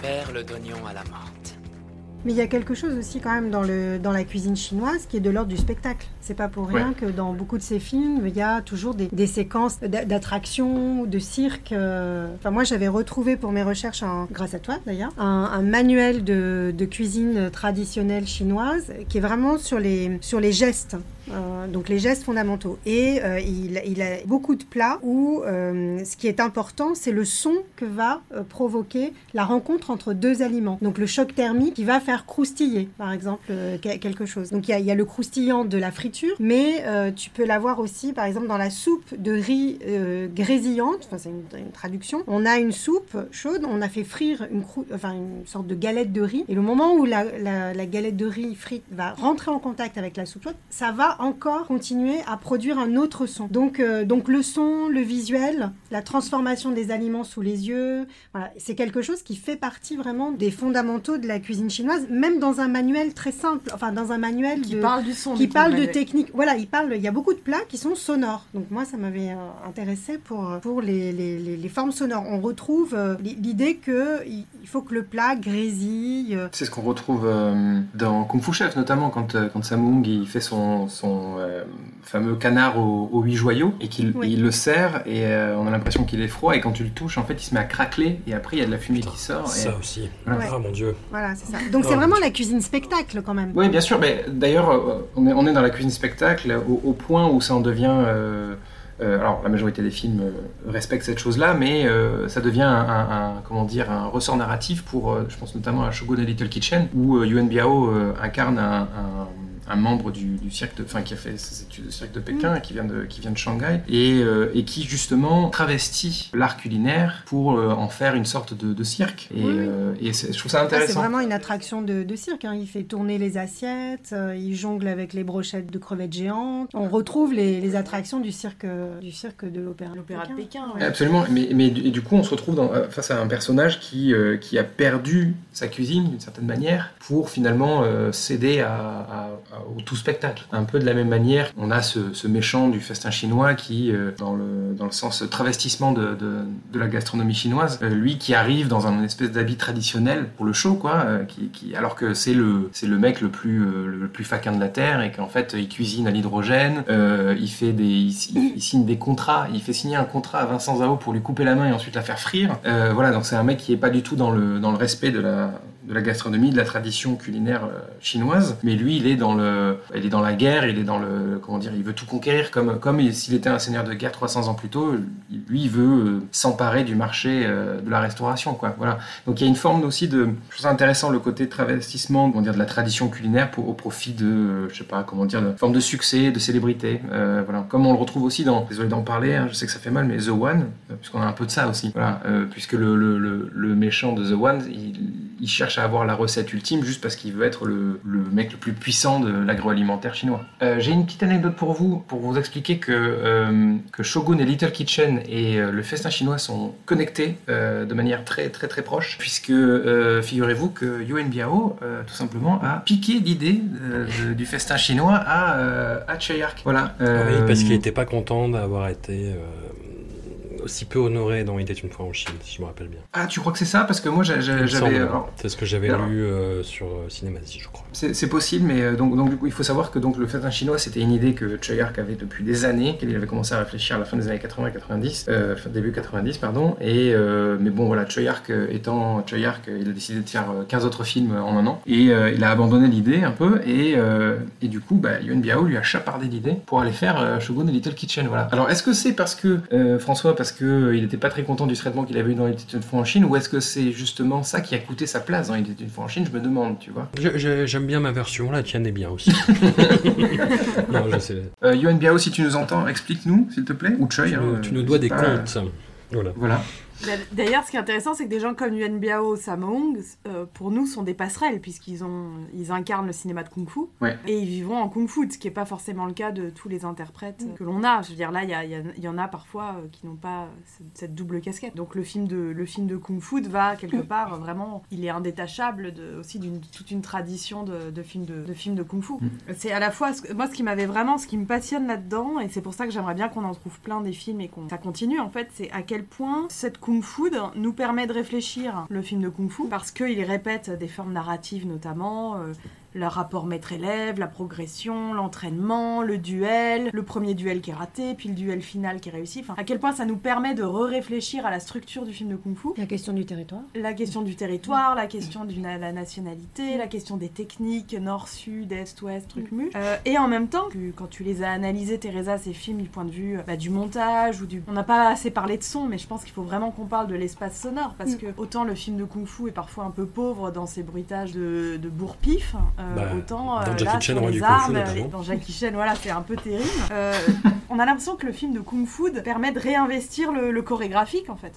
D'oignon à la menthe. Mais il y a quelque chose aussi quand même dans la cuisine chinoise qui est de l'ordre du spectacle. C'est pas pour rien Ouais. que dans beaucoup de ces films, il y a toujours des, des séquences d'a- d'attractions, de cirque. euh. Enfin, moi, j'avais retrouvé pour mes recherches, un- grâce à toi d'ailleurs, un, un manuel de, de cuisine traditionnelle chinoise qui est vraiment sur les, sur les gestes. euh, donc les gestes fondamentaux. Et euh, il, il a beaucoup de plats où euh, ce qui est important, c'est le son que va provoquer la rencontre entre deux aliments. Donc le choc thermique qui va faire croustiller, par exemple, que- quelque chose. Donc il y a, il y a le croustillant de la friture, mais euh, tu peux l'avoir aussi, par exemple, dans la soupe de riz euh, grésillante. Enfin, c'est une, une traduction. On a une soupe chaude, on a fait frire une, crou- enfin, une sorte de galette de riz. Et le moment où la, la- la galette de riz frite va rentrer en contact avec la soupe chaude, ça va encore continuer à produire un autre son. Donc, euh, donc le son, le visuel, la transformation des aliments sous les yeux, voilà, c'est quelque chose qui fait partie vraiment des fondamentaux de la cuisine chinoise, même dans un manuel très simple, enfin dans un manuel Qui de- parle du son, qui parle de manuel. Technique. Voilà, il parle. Il y a beaucoup de plats qui sont sonores. Donc moi, ça m'avait euh, intéressé pour pour les, les, les- les formes sonores. On retrouve euh, l'i- l'idée que il il faut que le plat grésille. euh, C'est ce qu'on retrouve euh, dans Kung Fu Chef, notamment quand, euh, quand Samung il fait son, son euh, fameux canard aux, aux huit joyaux et qu'il Oui. il le sert et euh, on a l'impression qu'il est froid et quand tu le touches, en fait, il se met à craqueler et après il y a de la fumée qui sort. Ça et... aussi. Voilà. Ah mon dieu. Voilà, c'est ça. Donc Oh, c'est vraiment la cuisine spectacle quand même. Oui, bien sûr. Mais d'ailleurs, euh, on est, on est dans la cuisine spectacle au, point où ça en devient. euh, euh, alors, la majorité des films euh, respectent cette chose-là, mais ça devient un, comment dire, un ressort narratif pour, je pense notamment à Shogun a Little Kitchen, où Yuan Biao incarne un- un membre du, du cirque, de, enfin qui a fait ses études de cirque de Pékin, et qui vient de, qui vient de Shanghai, et, euh, et qui justement travestit l'art culinaire pour euh, en faire une sorte de, de cirque. Et, Oui, oui. euh, et c'est- je trouve ça Ça, C'est intéressant. vraiment une attraction de, de cirque. hein. Il fait tourner les assiettes, euh, il jongle avec les brochettes de crevettes géantes. On retrouve les, les attractions du cirque, du cirque de l'opéra. L'opéra de Pékin, ouais. Absolument, mais, mais du- et du coup, on se retrouve dans- euh, face à un personnage qui, euh, qui a perdu sa cuisine d'une certaine manière pour finalement euh, céder à, à- à- au tout spectacle. Un peu de la même manière, on a ce, méchant du festin chinois qui, euh, dans, le, dans le sens travestissement de, de, la gastronomie chinoise, euh, lui qui arrive dans un espèce d'habit traditionnel pour le show, quoi, euh, qui, qui- alors que c'est le, c'est le mec le plus, euh, le plus faquin de la terre et qu'en fait il cuisine à l'hydrogène, euh, il, fait des, il, signe des contrats, il fait signer un contrat à Vincent Zao pour lui couper la main et ensuite la faire frire. Euh, voilà, donc c'est un mec qui est pas du tout dans le, dans le respect de la, de la gastronomie, de la tradition culinaire euh, chinoise, mais lui il est dans le, il est dans la guerre, il est dans le, comment dire, il veut tout conquérir comme, comme s'il était un seigneur de guerre 300 ans plus tôt. Lui il veut euh, s'emparer du marché euh, de la restauration, quoi. Voilà. Donc il y a une forme aussi de, je trouve ça intéressant le côté travestissement, comment dire, de la tradition culinaire au profit de, je sais pas comment dire, de forme de succès, de célébrité. Voilà. Comme on le retrouve aussi dans, désolé d'en parler, hein, je sais que ça fait mal, mais The One, puisqu'on a un peu de ça aussi. Voilà. Puisque le, le, le, méchant de The One, il cherche à avoir la recette ultime juste parce qu'il veut être le, le mec le plus puissant de l'agroalimentaire chinois. Euh, J'ai une petite anecdote pour vous, pour vous expliquer que, euh, que Shogun et Little Kitchen et euh, le festin chinois sont connectés de manière très très très proche, puisque figurez-vous que Yuan Biao, tout simplement, a piqué l'idée du festin chinois à, à Cheyark. Voilà. Ah Oui, parce qu'il n'était pas content d'avoir été aussi peu honoré dans Il était une fois en Chine, si je me rappelle bien. Ah, tu crois que c'est ça? Parce que moi j'avais. alors, C'est ce que j'avais lu euh, sur euh, Cinématie, je crois. C'est possible, mais euh, donc, donc du coup, il faut savoir que donc, le festin chinois, c'était une idée que Cheyark avait depuis des années, qu'il avait commencé à réfléchir à la fin des années 80 et 90, euh, fin- début 90, pardon. Et, euh, mais bon, voilà, Cheyark euh, étant Cheyark, euh, il a décidé de faire euh, 15 autres films en un an. Et euh, il a abandonné l'idée un peu, et, euh, et du coup, bah, Yuan Biao lui a chapardé l'idée pour aller faire euh, Shogun et Little Kitchen. Voilà. Alors, est-ce que c'est parce que, euh, François, parce qu'il n'était pas très content du traitement qu'il avait eu dans était une fois en Chine, ou est-ce que c'est justement ça qui a coûté sa place dans était une fois en Chine? Je me demande, tu vois. J'aime bien ma version, la tienne est bien aussi. non, je sais. Euh, Yoann Biao, si tu nous entends, explique-nous, s'il te plaît. Ou Choi. Tu hein, nous, tu nous euh, dois des pas- comptes. Voilà. Voilà. D'ailleurs, ce qui est intéressant, c'est que des gens comme Yuan Biao, Sammo Hung, euh, pour nous, sont des passerelles, puisqu'ils ont, ils incarnent le cinéma de Kung Fu. Ouais. Et ils vivront en Kung Fu, ce qui n'est pas forcément le cas de tous les interprètes que l'on a. Je veux dire, là, il y, en a parfois euh, qui n'ont pas cette, cette double casquette. Donc le film de, le film de Kung Fu va, quelque part, euh, vraiment, il est indétachable de, aussi d'une toute une tradition de, de films de, de films de Kung Fu. C'est à la fois, ce moi, ce qui m'avait vraiment, ce qui me passionne là-dedans, et c'est pour ça que j'aimerais bien qu'on en trouve plein des films et qu'on ça continue, en fait, c'est à quel point cette Kung Fu nous permet de réfléchir le film de Kung Fu, parce qu'il répète des formes narratives notamment, euh, le rapport maître-élève, la progression, l'entraînement, le duel, le premier duel qui est raté, puis le duel final qui est réussi. Enfin, à quel point ça nous permet de re-réfléchir à la structure du film de Kung Fu. La question du territoire. La question du territoire, la question de la nationalité, la question des techniques, nord, sud, est, ouest, truc mu. Euh, et en même temps, quand tu les as analysés, Teresa, ces films du point de vue bah, du montage ou du... On n'a pas assez parlé de son, mais je pense qu'il faut vraiment qu'on parle de l'espace sonore, parce que autant le film de Kung Fu est parfois un peu pauvre dans ses bruitages de, de bourre-pif, Bah, autant euh, dans Jackie Chan, sur Roi les Fu, armes, dans Jackie Chan, voilà, c'est un peu terrible. Euh, on a l'impression que le film de Kung Fu permet de réinvestir le, le chorégraphique, en fait.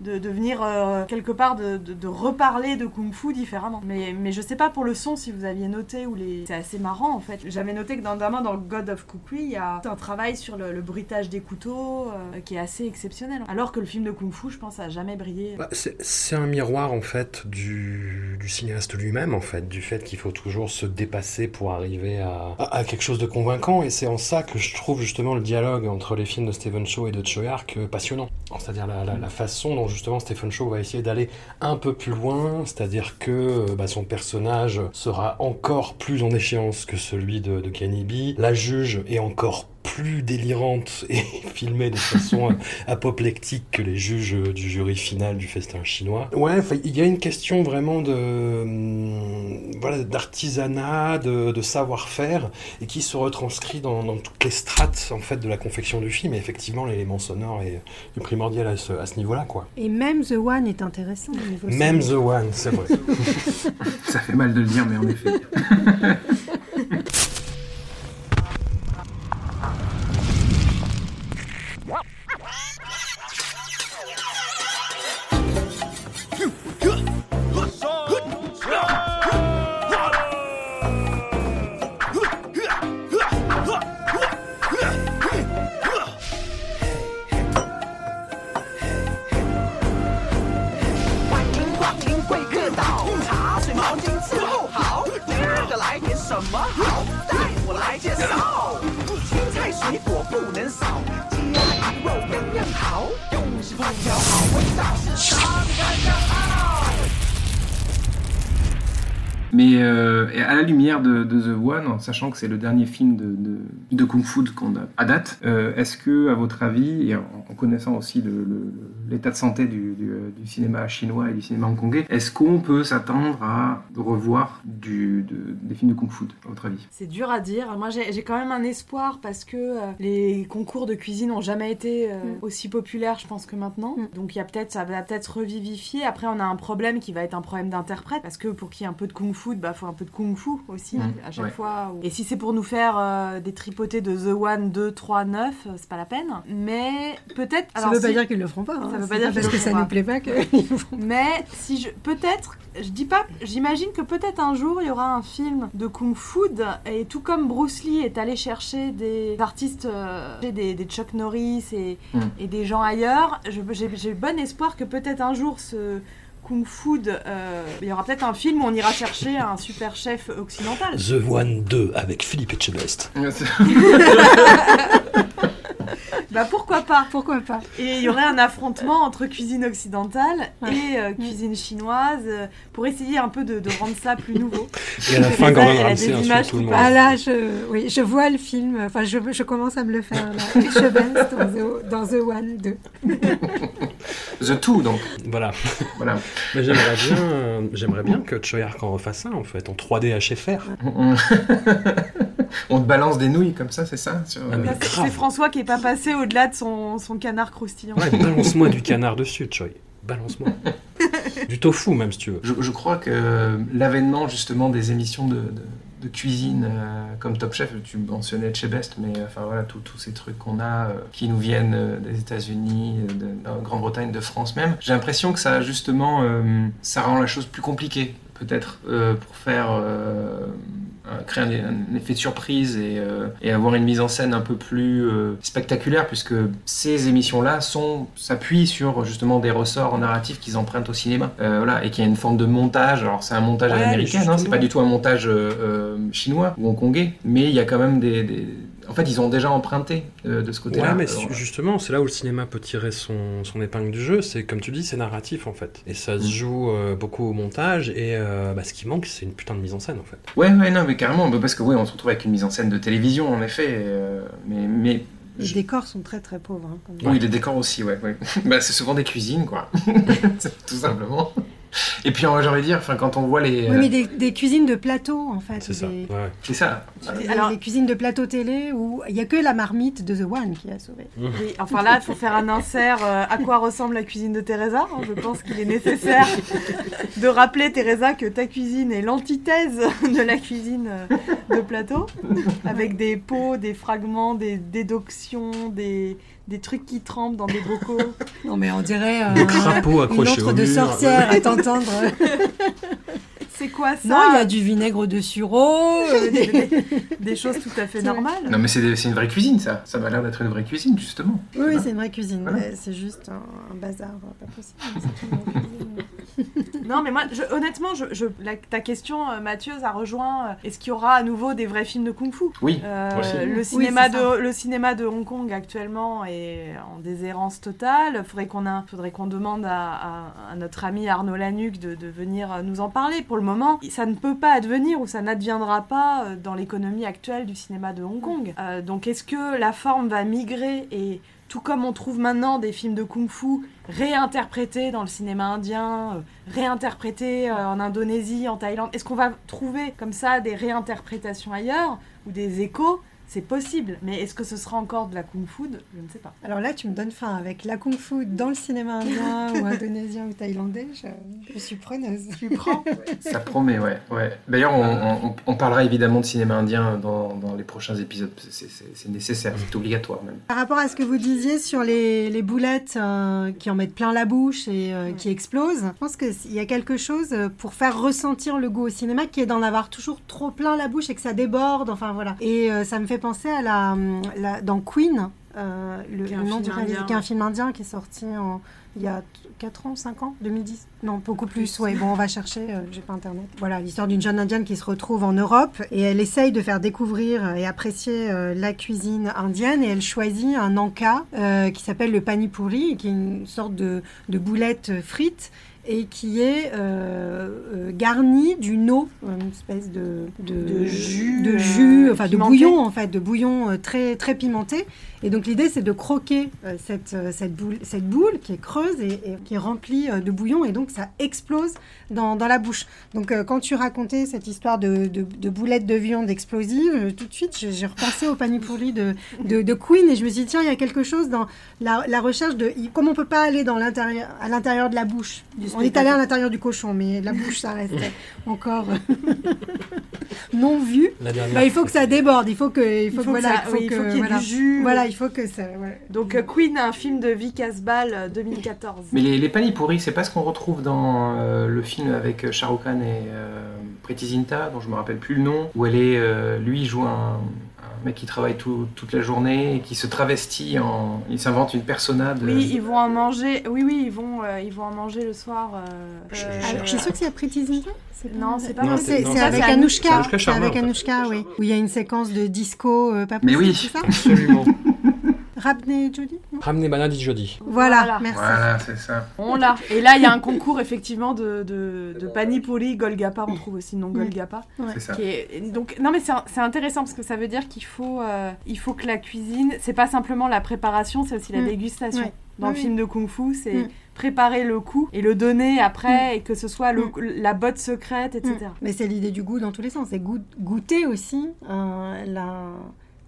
De, de venir euh, quelque part, de, de- de reparler de Kung Fu différemment. Mais, mais je sais pas pour le son si vous aviez noté ou les... C'est assez marrant, en fait. J'avais noté que dans, notamment dans God of Kukui, il y a un travail sur le, le bruitage des couteaux euh, qui est assez exceptionnel. Alors que le film de Kung Fu, je pense, a jamais brillé. Bah, c'est c'est un miroir en fait du, du cinéaste lui-même en fait, du fait qu'il faut toujours se dépasser pour arriver à, quelque chose de convaincant. Et c'est en ça que je trouve justement le dialogue entre les films de Stephen Chow et de Choyark euh, passionnant. C'est-à-dire la façon dont justement Stephen Chow va essayer d'aller un peu plus loin, c'est-à-dire que euh, bah, son personnage sera encore plus en échéance que celui de, de Kenny B, la juge est encore plus délirante et filmée de façon apoplectique que les juges du jury final du festin chinois. Ouais, il y a une question vraiment de hum, voilà d'artisanat, de, de savoir-faire et qui se retranscrit dans, dans toutes les strates en fait de la confection du film. Et effectivement, l'élément sonore est, est primordial à ce, à ce niveau-là, quoi. Et même The One est intéressant au niveau Même The. One, c'est vrai. Ça fait mal de le dire, mais en effet. Et à la lumière de, de The One, en sachant que c'est le dernier film de, de, de Kung Fu qu'on a à date, euh, est-ce que, à votre avis, et en, en connaissant aussi l'état de santé du, du, euh, du cinéma chinois et du cinéma hongkongais, est-ce qu'on peut s'attendre à revoir du, de- des films de Kung Fu, à votre avis? C'est dur à dire. Moi, j'ai j'ai quand même un espoir parce que euh, les concours de cuisine n'ont jamais été euh, aussi populaires, je pense, que maintenant. Donc, il y a peut-être, ça va peut-être revivifier. Après, on a un problème qui va être un problème d'interprète parce que pour qu'il y ait un peu de kung-fu, bah, faut un peu de kung-fu aussi Mm, à chaque ouais. fois. Et si c'est pour nous faire euh, des tripotés de The One, 2, 3, 9, euh, c'est pas la peine. Mais peut-être. Ça veut pas dire qu'ils le feront pas. hein. Ça veut pas dire parce que ça nous plaît pas qu'ils le feront. Mais si je peut-être, je dis pas, j'imagine que peut-être un jour il y aura un film de kung fu et tout comme Bruce Lee est allé chercher des artistes, euh, des, des Chuck Norris et, Mm. et des gens ailleurs, j'ai bon espoir que peut-être un jour ce kung fu, euh, il y aura peut-être un film où on ira chercher un super chef occidental. The One 2 avec Philippe Etchebest. Bah pourquoi pas Pourquoi pas Et il y aurait un affrontement entre cuisine occidentale et euh, cuisine chinoise euh, pour essayer un peu de, de rendre ça plus nouveau. Et à la fin, y a Ramsay des insulte images tout le monde. Ah là, je, oui, je vois le film, enfin je, je commence à me le faire là. Dans The, dans The One 2. The Two, donc. Voilà. Voilà. Mais j'aimerais bien, j'aimerais bien que Choyark en refasse un en fait, en 3D HFR. On te balance des nouilles comme ça, c'est ça sur- Ah. C'est François qui est pas passé au-delà de son, son canard croustillant. Ouais, balance-moi du canard dessus, Choi. Balance-moi. du tofu même si tu veux. Je, je crois que l'avènement justement des émissions de, de- de cuisine euh, comme Top Chef, tu mentionnais chez Best, mais euh, enfin voilà, tous tous ces trucs qu'on a euh, qui nous viennent euh, des États-Unis, de, de Grande-Bretagne, de France même, j'ai l'impression que ça justement, euh, ça rend la chose plus compliquée peut-être euh, pour faire créer un, un effet de surprise et, euh, et avoir une mise en scène un peu plus euh, spectaculaire puisque ces émissions-là s'appuient sur justement des ressorts narratifs qu'ils empruntent au cinéma. Euh, voilà et qu'il y a une forme de montage. Alors c'est un montage à Ouais, l'américaine hein, c'est pas du tout un montage euh, euh, chinois ou hongkongais mais il y a quand même des, des- en fait ils ont déjà emprunté euh, de ce côté-là Ouais, mais Alors, justement, c'est là où le cinéma peut tirer son, son épingle du jeu. C'est comme tu dis, c'est narratif en fait. Et ça Mm. se joue euh, beaucoup au montage. Et euh, bah, ce qui manque, c'est une putain de mise en scène en fait. Ouais, ouais, non, mais carrément, bah, parce que oui, on se retrouve avec une mise en scène de télévision, en effet, euh, mais, mais Les décors sont très très pauvres. hein, oui, les décors aussi, ouais, ouais. bah, c'est souvent des cuisines, quoi, tout simplement. Et puis, j'ai envie de dire, enfin, quand on voit les, Oui, mais euh, des, des cuisines de plateau en fait. c'est ça, des- c'est ça. des- des cuisines de plateau télé où il n'y a que la marmite de The One qui a sauvé. Oui, enfin là, il faut faire un insert euh, à quoi ressemble la cuisine de Teresa. hein. Je pense qu'il est nécessaire de rappeler, Teresa, que ta cuisine est l'antithèse de la cuisine euh, de plateau, avec des pots, des fragments, des dédoctions, des, des trucs qui trempent dans des bocaux. Non, mais on dirait euh, Des crapauds accrochés une autre au de mur. sorcière à t'entendre. C'est quoi ça Non, il y a du vinaigre de sureau. euh, des- des, des choses tout à fait normales. Non, mais c'est une vraie cuisine, ça. Ça m'a l'air d'être une vraie cuisine, justement. Oui, oui, c'est une vraie cuisine. Voilà. C'est juste un, un bazar, pas possible. C'est une vraie cuisine. Non, mais moi, je- honnêtement, je, je- la- ta question, euh, Mathieu, ça rejoint. euh, Est-ce qu'il y aura à nouveau des vrais films de kung-fu? Oui, Euh, aussi. le, Oui, cinéma de, le cinéma de Hong Kong actuellement est en déshérence totale. Faudrait qu'on faudrait qu'on demande à, à- à notre ami Arnaud Lanuc de, de venir nous en parler. Pour le moment, ça ne peut pas advenir ou ça n'adviendra pas euh, dans l'économie actuelle du cinéma de Hong Kong. Euh, donc, est-ce que la forme va migrer et tout comme on trouve maintenant des films de kung-fu réinterprétés dans le cinéma indien, euh, réinterprétés en Indonésie, en Thaïlande, est-ce qu'on va trouver comme ça des réinterprétations ailleurs ou des échos C'est possible, mais est-ce que ce sera encore de la kung-fu Je ne sais pas. Alors là, tu me donnes faim avec la kung fu dans le cinéma indien ou indonésien ou thaïlandais. Je, je suis preneuse. Tu prends Ça promet, ouais. ouais. D'ailleurs, on, on- on parlera évidemment de cinéma indien dans, dans les prochains épisodes. C'est- nécessaire, c'est obligatoire même. Par rapport à ce que vous disiez sur les, les boulettes euh, qui en mettent plein la bouche et euh, qui explosent, je pense qu'il y a quelque chose euh, pour faire ressentir le goût au cinéma qui est d'en avoir toujours trop plein la bouche et que ça déborde. Enfin voilà. Et euh, ça me fait penser à la, la- dans Queen. euh, le, nom du réalisateur, qui est un film indien qui est sorti en, il y a 4 ans, 5 ans, 2010 Non, beaucoup plus. Ouais, bon, on va chercher, euh, j'ai pas internet. Voilà, l'histoire d'une jeune indienne qui se retrouve en Europe et elle essaye de faire découvrir et apprécier euh, la cuisine indienne et elle choisit un anka euh, qui s'appelle le panipuri, qui est une sorte de, de boulette frite et qui est euh, euh, garni d'une eau, une espèce de, De jus, de euh, jus, enfin de bouillon en fait, de bouillon euh, très très pimenté. Et donc l'idée c'est de croquer euh, cette, euh, cette, boule, cette boule qui est creuse et, et qui est remplie euh, de bouillon et donc ça explose dans, dans la bouche. Donc euh, quand tu racontais cette histoire de, de, de boulettes de viande explosive, euh, tout de suite j'ai repensé au panipuri de, de, de Queen et je me suis dit tiens il y a quelque chose dans la, la recherche de comme on peut pas aller dans l'intérieur à l'intérieur de la bouche. On est allé à l'intérieur du cochon mais la bouche ça reste encore non vu. Bah, il faut que ça déborde, il faut que il faut, Il que, faut que voilà, ça- il faut oui, il y ait voilà. du jus. Voilà, il faut que ça ouais. Donc euh, Queen, un film de Vic Asbal euh, 2014. Mais les, les panipuri, c'est pas ce qu'on retrouve dans euh, le film avec euh, Shah Rukh Khan et euh, Preeti Zinta, dont je me rappelle plus le nom, où elle est, euh, lui il joue un, un mec qui travaille tout- toute la journée et qui se travestit en, il s'invente une persona de. Oui, ils vont en manger. Oui, oui, ils vont, euh, ils vont en manger le soir. euh, euh, Ah, je suis sûre que c'est Pretty Zinta. Non, c'est pas Non, vrai. c'est avec Anouchka. Avec en fait. Anouchka, oui. Où il y a une séquence de disco euh, pas Mais possible, oui, c'est ça Absolument. Rabney Jody Ramener Banadi Jody. Voilà, merci. Voilà, c'est ça. On l'a. Et là, il y a un concours effectivement de, de, de Panipuri, Golgappa, on trouve aussi le nom Golgappa. Ouais. C'est ça. Qui est, donc, non, mais c'est c'est intéressant parce que ça veut dire qu'il faut, euh, il faut que la cuisine, c'est pas simplement la préparation, c'est aussi la Mm. dégustation. Ouais. Dans le film de Kung Fu, c'est Mm. préparer le coup et le donner après et que ce soit le- la botte secrète, etc. Mm. Mais c'est l'idée du goût dans tous les sens. C'est goût- goûter aussi la,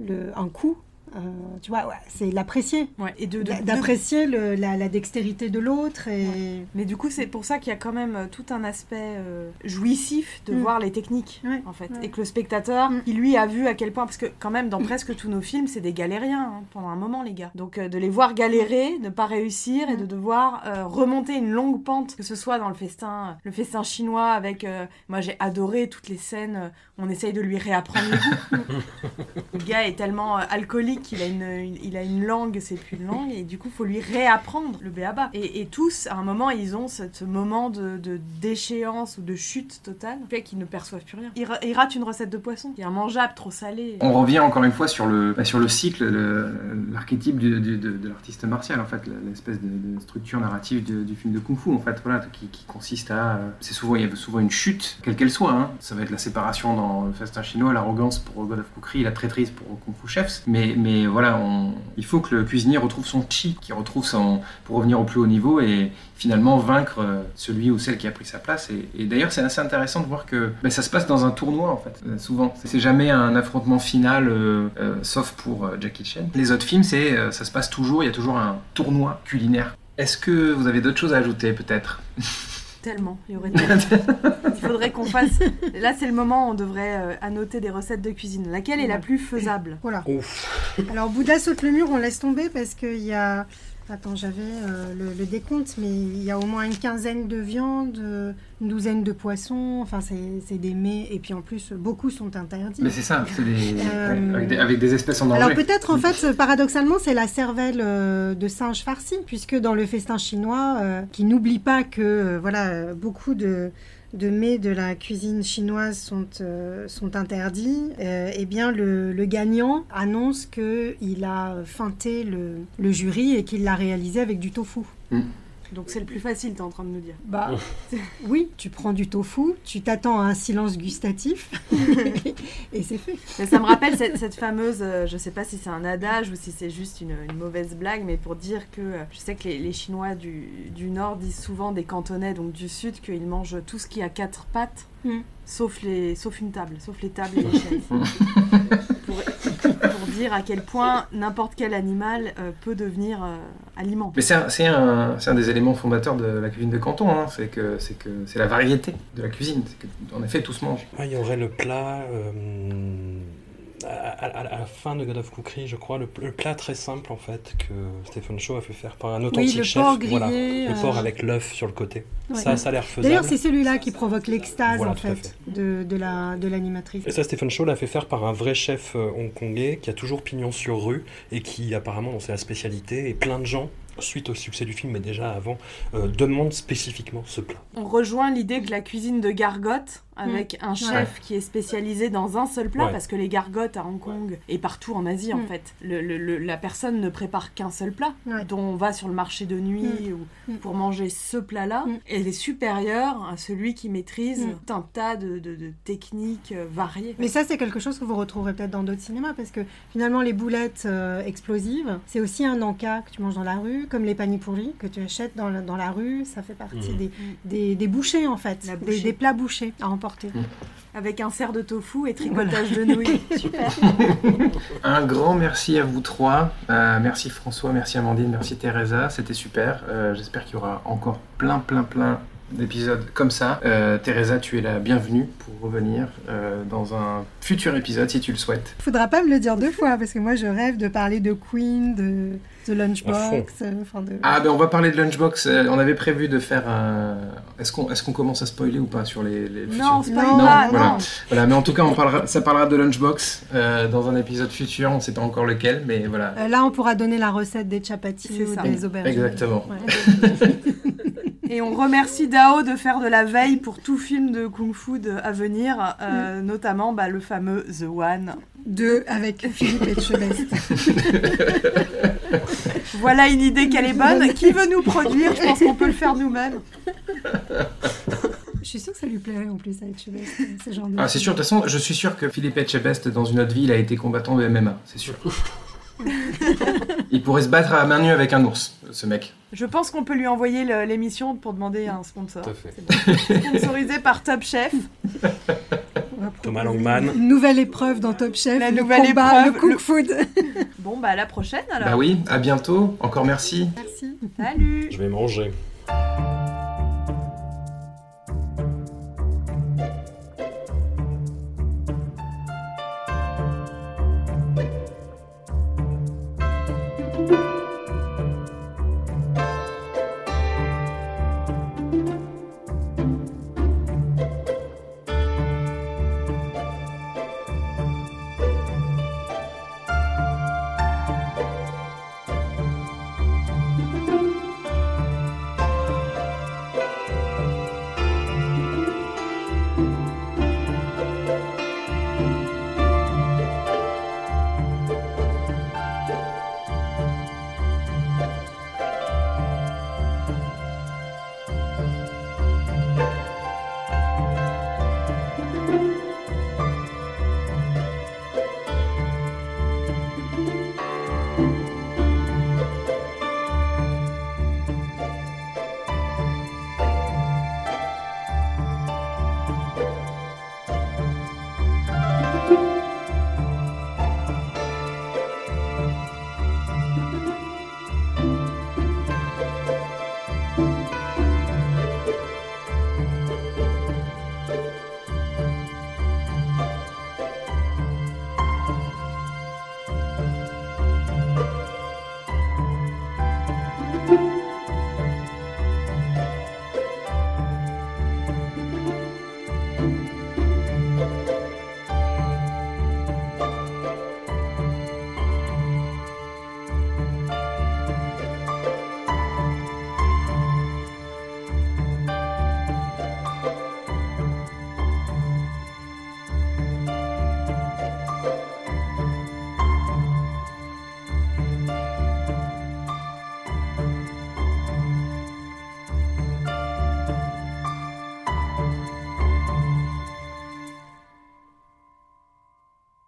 le, un coup. Euh, tu vois, ouais, c'est l'apprécier. Ouais, et de- de- D'a- D'apprécier le- la, la dextérité de l'autre. Et... Mais du coup, c'est pour ça qu'il y a quand même euh, tout un aspect euh, jouissif de Mm. voir les techniques, en fait. ouais. Et que le spectateur, Mm. il lui a vu à quel point, parce que quand même, dans presque tous nos films, c'est des galériens hein, pendant un moment, les gars. Donc euh, de les voir galérer, ne pas réussir, et Mm. de devoir euh, remonter une longue pente, que ce soit dans le festin, le festin chinois, avec, euh, moi j'ai adoré toutes les scènes, on essaye de lui réapprendre le goût. le gars est tellement euh, alcoolique qu'il a une, il a une langue, c'est plus une langue, et du coup, faut lui réapprendre le béaba. Et, tous, à un moment, ils ont ce, moment de, déchéance ou de chute totale, fait qu'ils ne perçoivent plus rien. Ils, ra- ils ratent une recette de poisson, qui est immangeable, trop salé. On revient encore une fois sur le, bah, sur le cycle, le- l'archétype de, de l'artiste martial, en fait, l'espèce de, structure narrative du, film de Kung Fu, en fait, voilà, qui, consiste à. C'est souvent, il y a souvent une chute, quelle qu'elle soit. hein. Ça va être la séparation dans le festin chinois, l'arrogance pour God of Cookery, la traîtrise pour Kung Fu Chefs. Mais voilà, on- il faut que le cuisinier retrouve son chi, qu'il retrouve son. pour revenir au plus haut niveau et finalement vaincre euh, celui ou celle qui a pris sa place. Et, d'ailleurs, c'est assez intéressant de voir que bah, ça se passe dans un tournoi, en fait, euh, souvent. C'est jamais un affrontement final, euh, sauf pour Jackie Chan. Les autres films, c'est ça se passe toujours, il y a toujours un tournoi culinaire. Est-ce que vous avez d'autres choses à ajouter, peut-être? Tellement, il y aurait tellement. Il faudrait qu'on fasse. Là, c'est le moment où on devrait euh, annoter des recettes de cuisine. Laquelle est la plus faisable? Voilà. Alors, Bouddha saute le mur, on laisse tomber parce qu'il y a. Attends, j'avais euh, le, le décompte, mais il y a au moins une quinzaine de viandes, euh, une douzaine de poissons. Enfin, c'est des mets. Et puis en plus, beaucoup sont interdits. Mais c'est ça, c'est des, Euh, avec, des, avec des espèces en danger. Alors peut-être en fait, paradoxalement, c'est la cervelle euh, de singe farci, puisque dans le festin chinois, qui n'oublie pas que voilà, beaucoup de de mets de la cuisine chinoise sont, euh, sont interdits, euh, eh bien le, le gagnant annonce qu'il a feinté le, le jury et qu'il l'a réalisé avec du tofu. Donc c'est le plus facile, t'es en train de nous dire. Bah, oui, tu prends du tofu, tu t'attends à un silence gustatif et c'est fait. Mais ça me rappelle cette, cette fameuse, euh, je sais pas si c'est un adage ou si c'est juste une, une mauvaise blague, mais pour dire que euh, je sais que les, les Chinois du, du Nord disent souvent des Cantonais, donc du Sud, qu'ils mangent tout ce qui a quatre pattes, Mm. sauf, les, sauf une table, sauf les tables et les chaises. Dire à quel point n'importe quel animal euh, peut devenir euh, aliment. Mais c'est un, c'est un, des éléments fondateurs de la cuisine de Canton, hein. c'est que c'est que c'est la variété de la cuisine, c'est que en effet tous mangent. Ah, il y aurait le plat. À, à- à la fin de God of Cookery, je crois, le, le plat très simple en fait que Stephen Shaw a fait faire par un authentique le chef. porc voilà, grillé, le porc euh, avec l'œuf sur le côté. Ouais. Ça, ça a l'air faisable. D'ailleurs, c'est celui-là qui provoque l'extase Voilà, en fait, de, de la de l'animatrice. Et ça, Stephen Shaw l'a fait faire par un vrai chef euh, hongkongais qui a toujours pignon sur rue et qui apparemment, c'est la spécialité. Et plein de gens, suite au succès du film, mais déjà avant, euh, demandent spécifiquement ce plat. On rejoint l'idée que la cuisine de gargote, avec Mm. un chef Ouais. qui est spécialisé dans un seul plat, Ouais. parce que les gargotes à Hong Kong et partout en Asie, en Mm. fait, le- le- le- la personne ne prépare qu'un seul plat, dont on va sur le marché de nuit Mm. ou pour manger ce plat-là. Elle est supérieure à celui qui maîtrise tout un tas de, de- de techniques euh, variées. Mais ça, c'est quelque chose que vous retrouverez peut-être dans d'autres cinémas, parce que finalement, les boulettes euh, explosives, c'est aussi un encas que tu manges dans la rue, comme les panipuris que tu achètes dans la, dans la rue. Ça fait partie des, des, des bouchées, en fait, des plats bouchés à emporter. Avec un cerf de tofu et tricotage de nouilles. Super. Un grand merci à vous trois. Euh, merci François, merci Amandine, merci Teresa. C'était super. Euh, J'espère qu'il y aura encore plein, plein, plein d'épisodes comme ça. Euh, Teresa, tu es la bienvenue pour revenir euh, dans un futur épisode si tu le souhaites. Faudra pas me le dire deux fois, parce que moi, je rêve de parler de Queen, de Lunchbox, fond. euh, enfin de... Ah ben on va parler de Lunchbox. Euh, on avait prévu de faire un. Est-ce qu'on est-ce qu'on commence à spoiler ou pas sur les, les futurs? Non, spoil Non, pas, voilà. non. Voilà, mais en tout cas, on parlera, ça parlera de Lunchbox euh, dans un épisode futur. On ne sait pas encore lequel, mais voilà. Euh, là, on pourra donner la recette des chapatis ou ça. des aubergines. Exactement. Ouais. Et on remercie Dao de faire de la veille pour tout film de Kung Fu de- à venir, euh, notamment bah, le fameux The One. Deux avec Philippe Etchebest. Voilà une idée qu'elle est bonne. Qui veut nous produire? Je pense qu'on peut le faire nous-mêmes. Je suis sûre que ça lui plairait en plus à Etchebest, ce genre de... Ah, c'est sûr, de toute façon, je suis sûr que Philippe Etchebest, dans une autre vie, il a été combattant de MMA, c'est sûr. il pourrait se battre à main nue avec un ours, ce mec. Je pense qu'on peut lui envoyer l'émission pour demander un sponsor. Tout à fait. Bon. Sponsorisé par Top Chef. Thomas Langman. Une nouvelle épreuve dans Top Chef, La le nouvelle combat, épreuve, le cook le- food. Bon, bah à la prochaine alors. Bah oui, à bientôt, encore merci. Merci. Salut Je vais manger.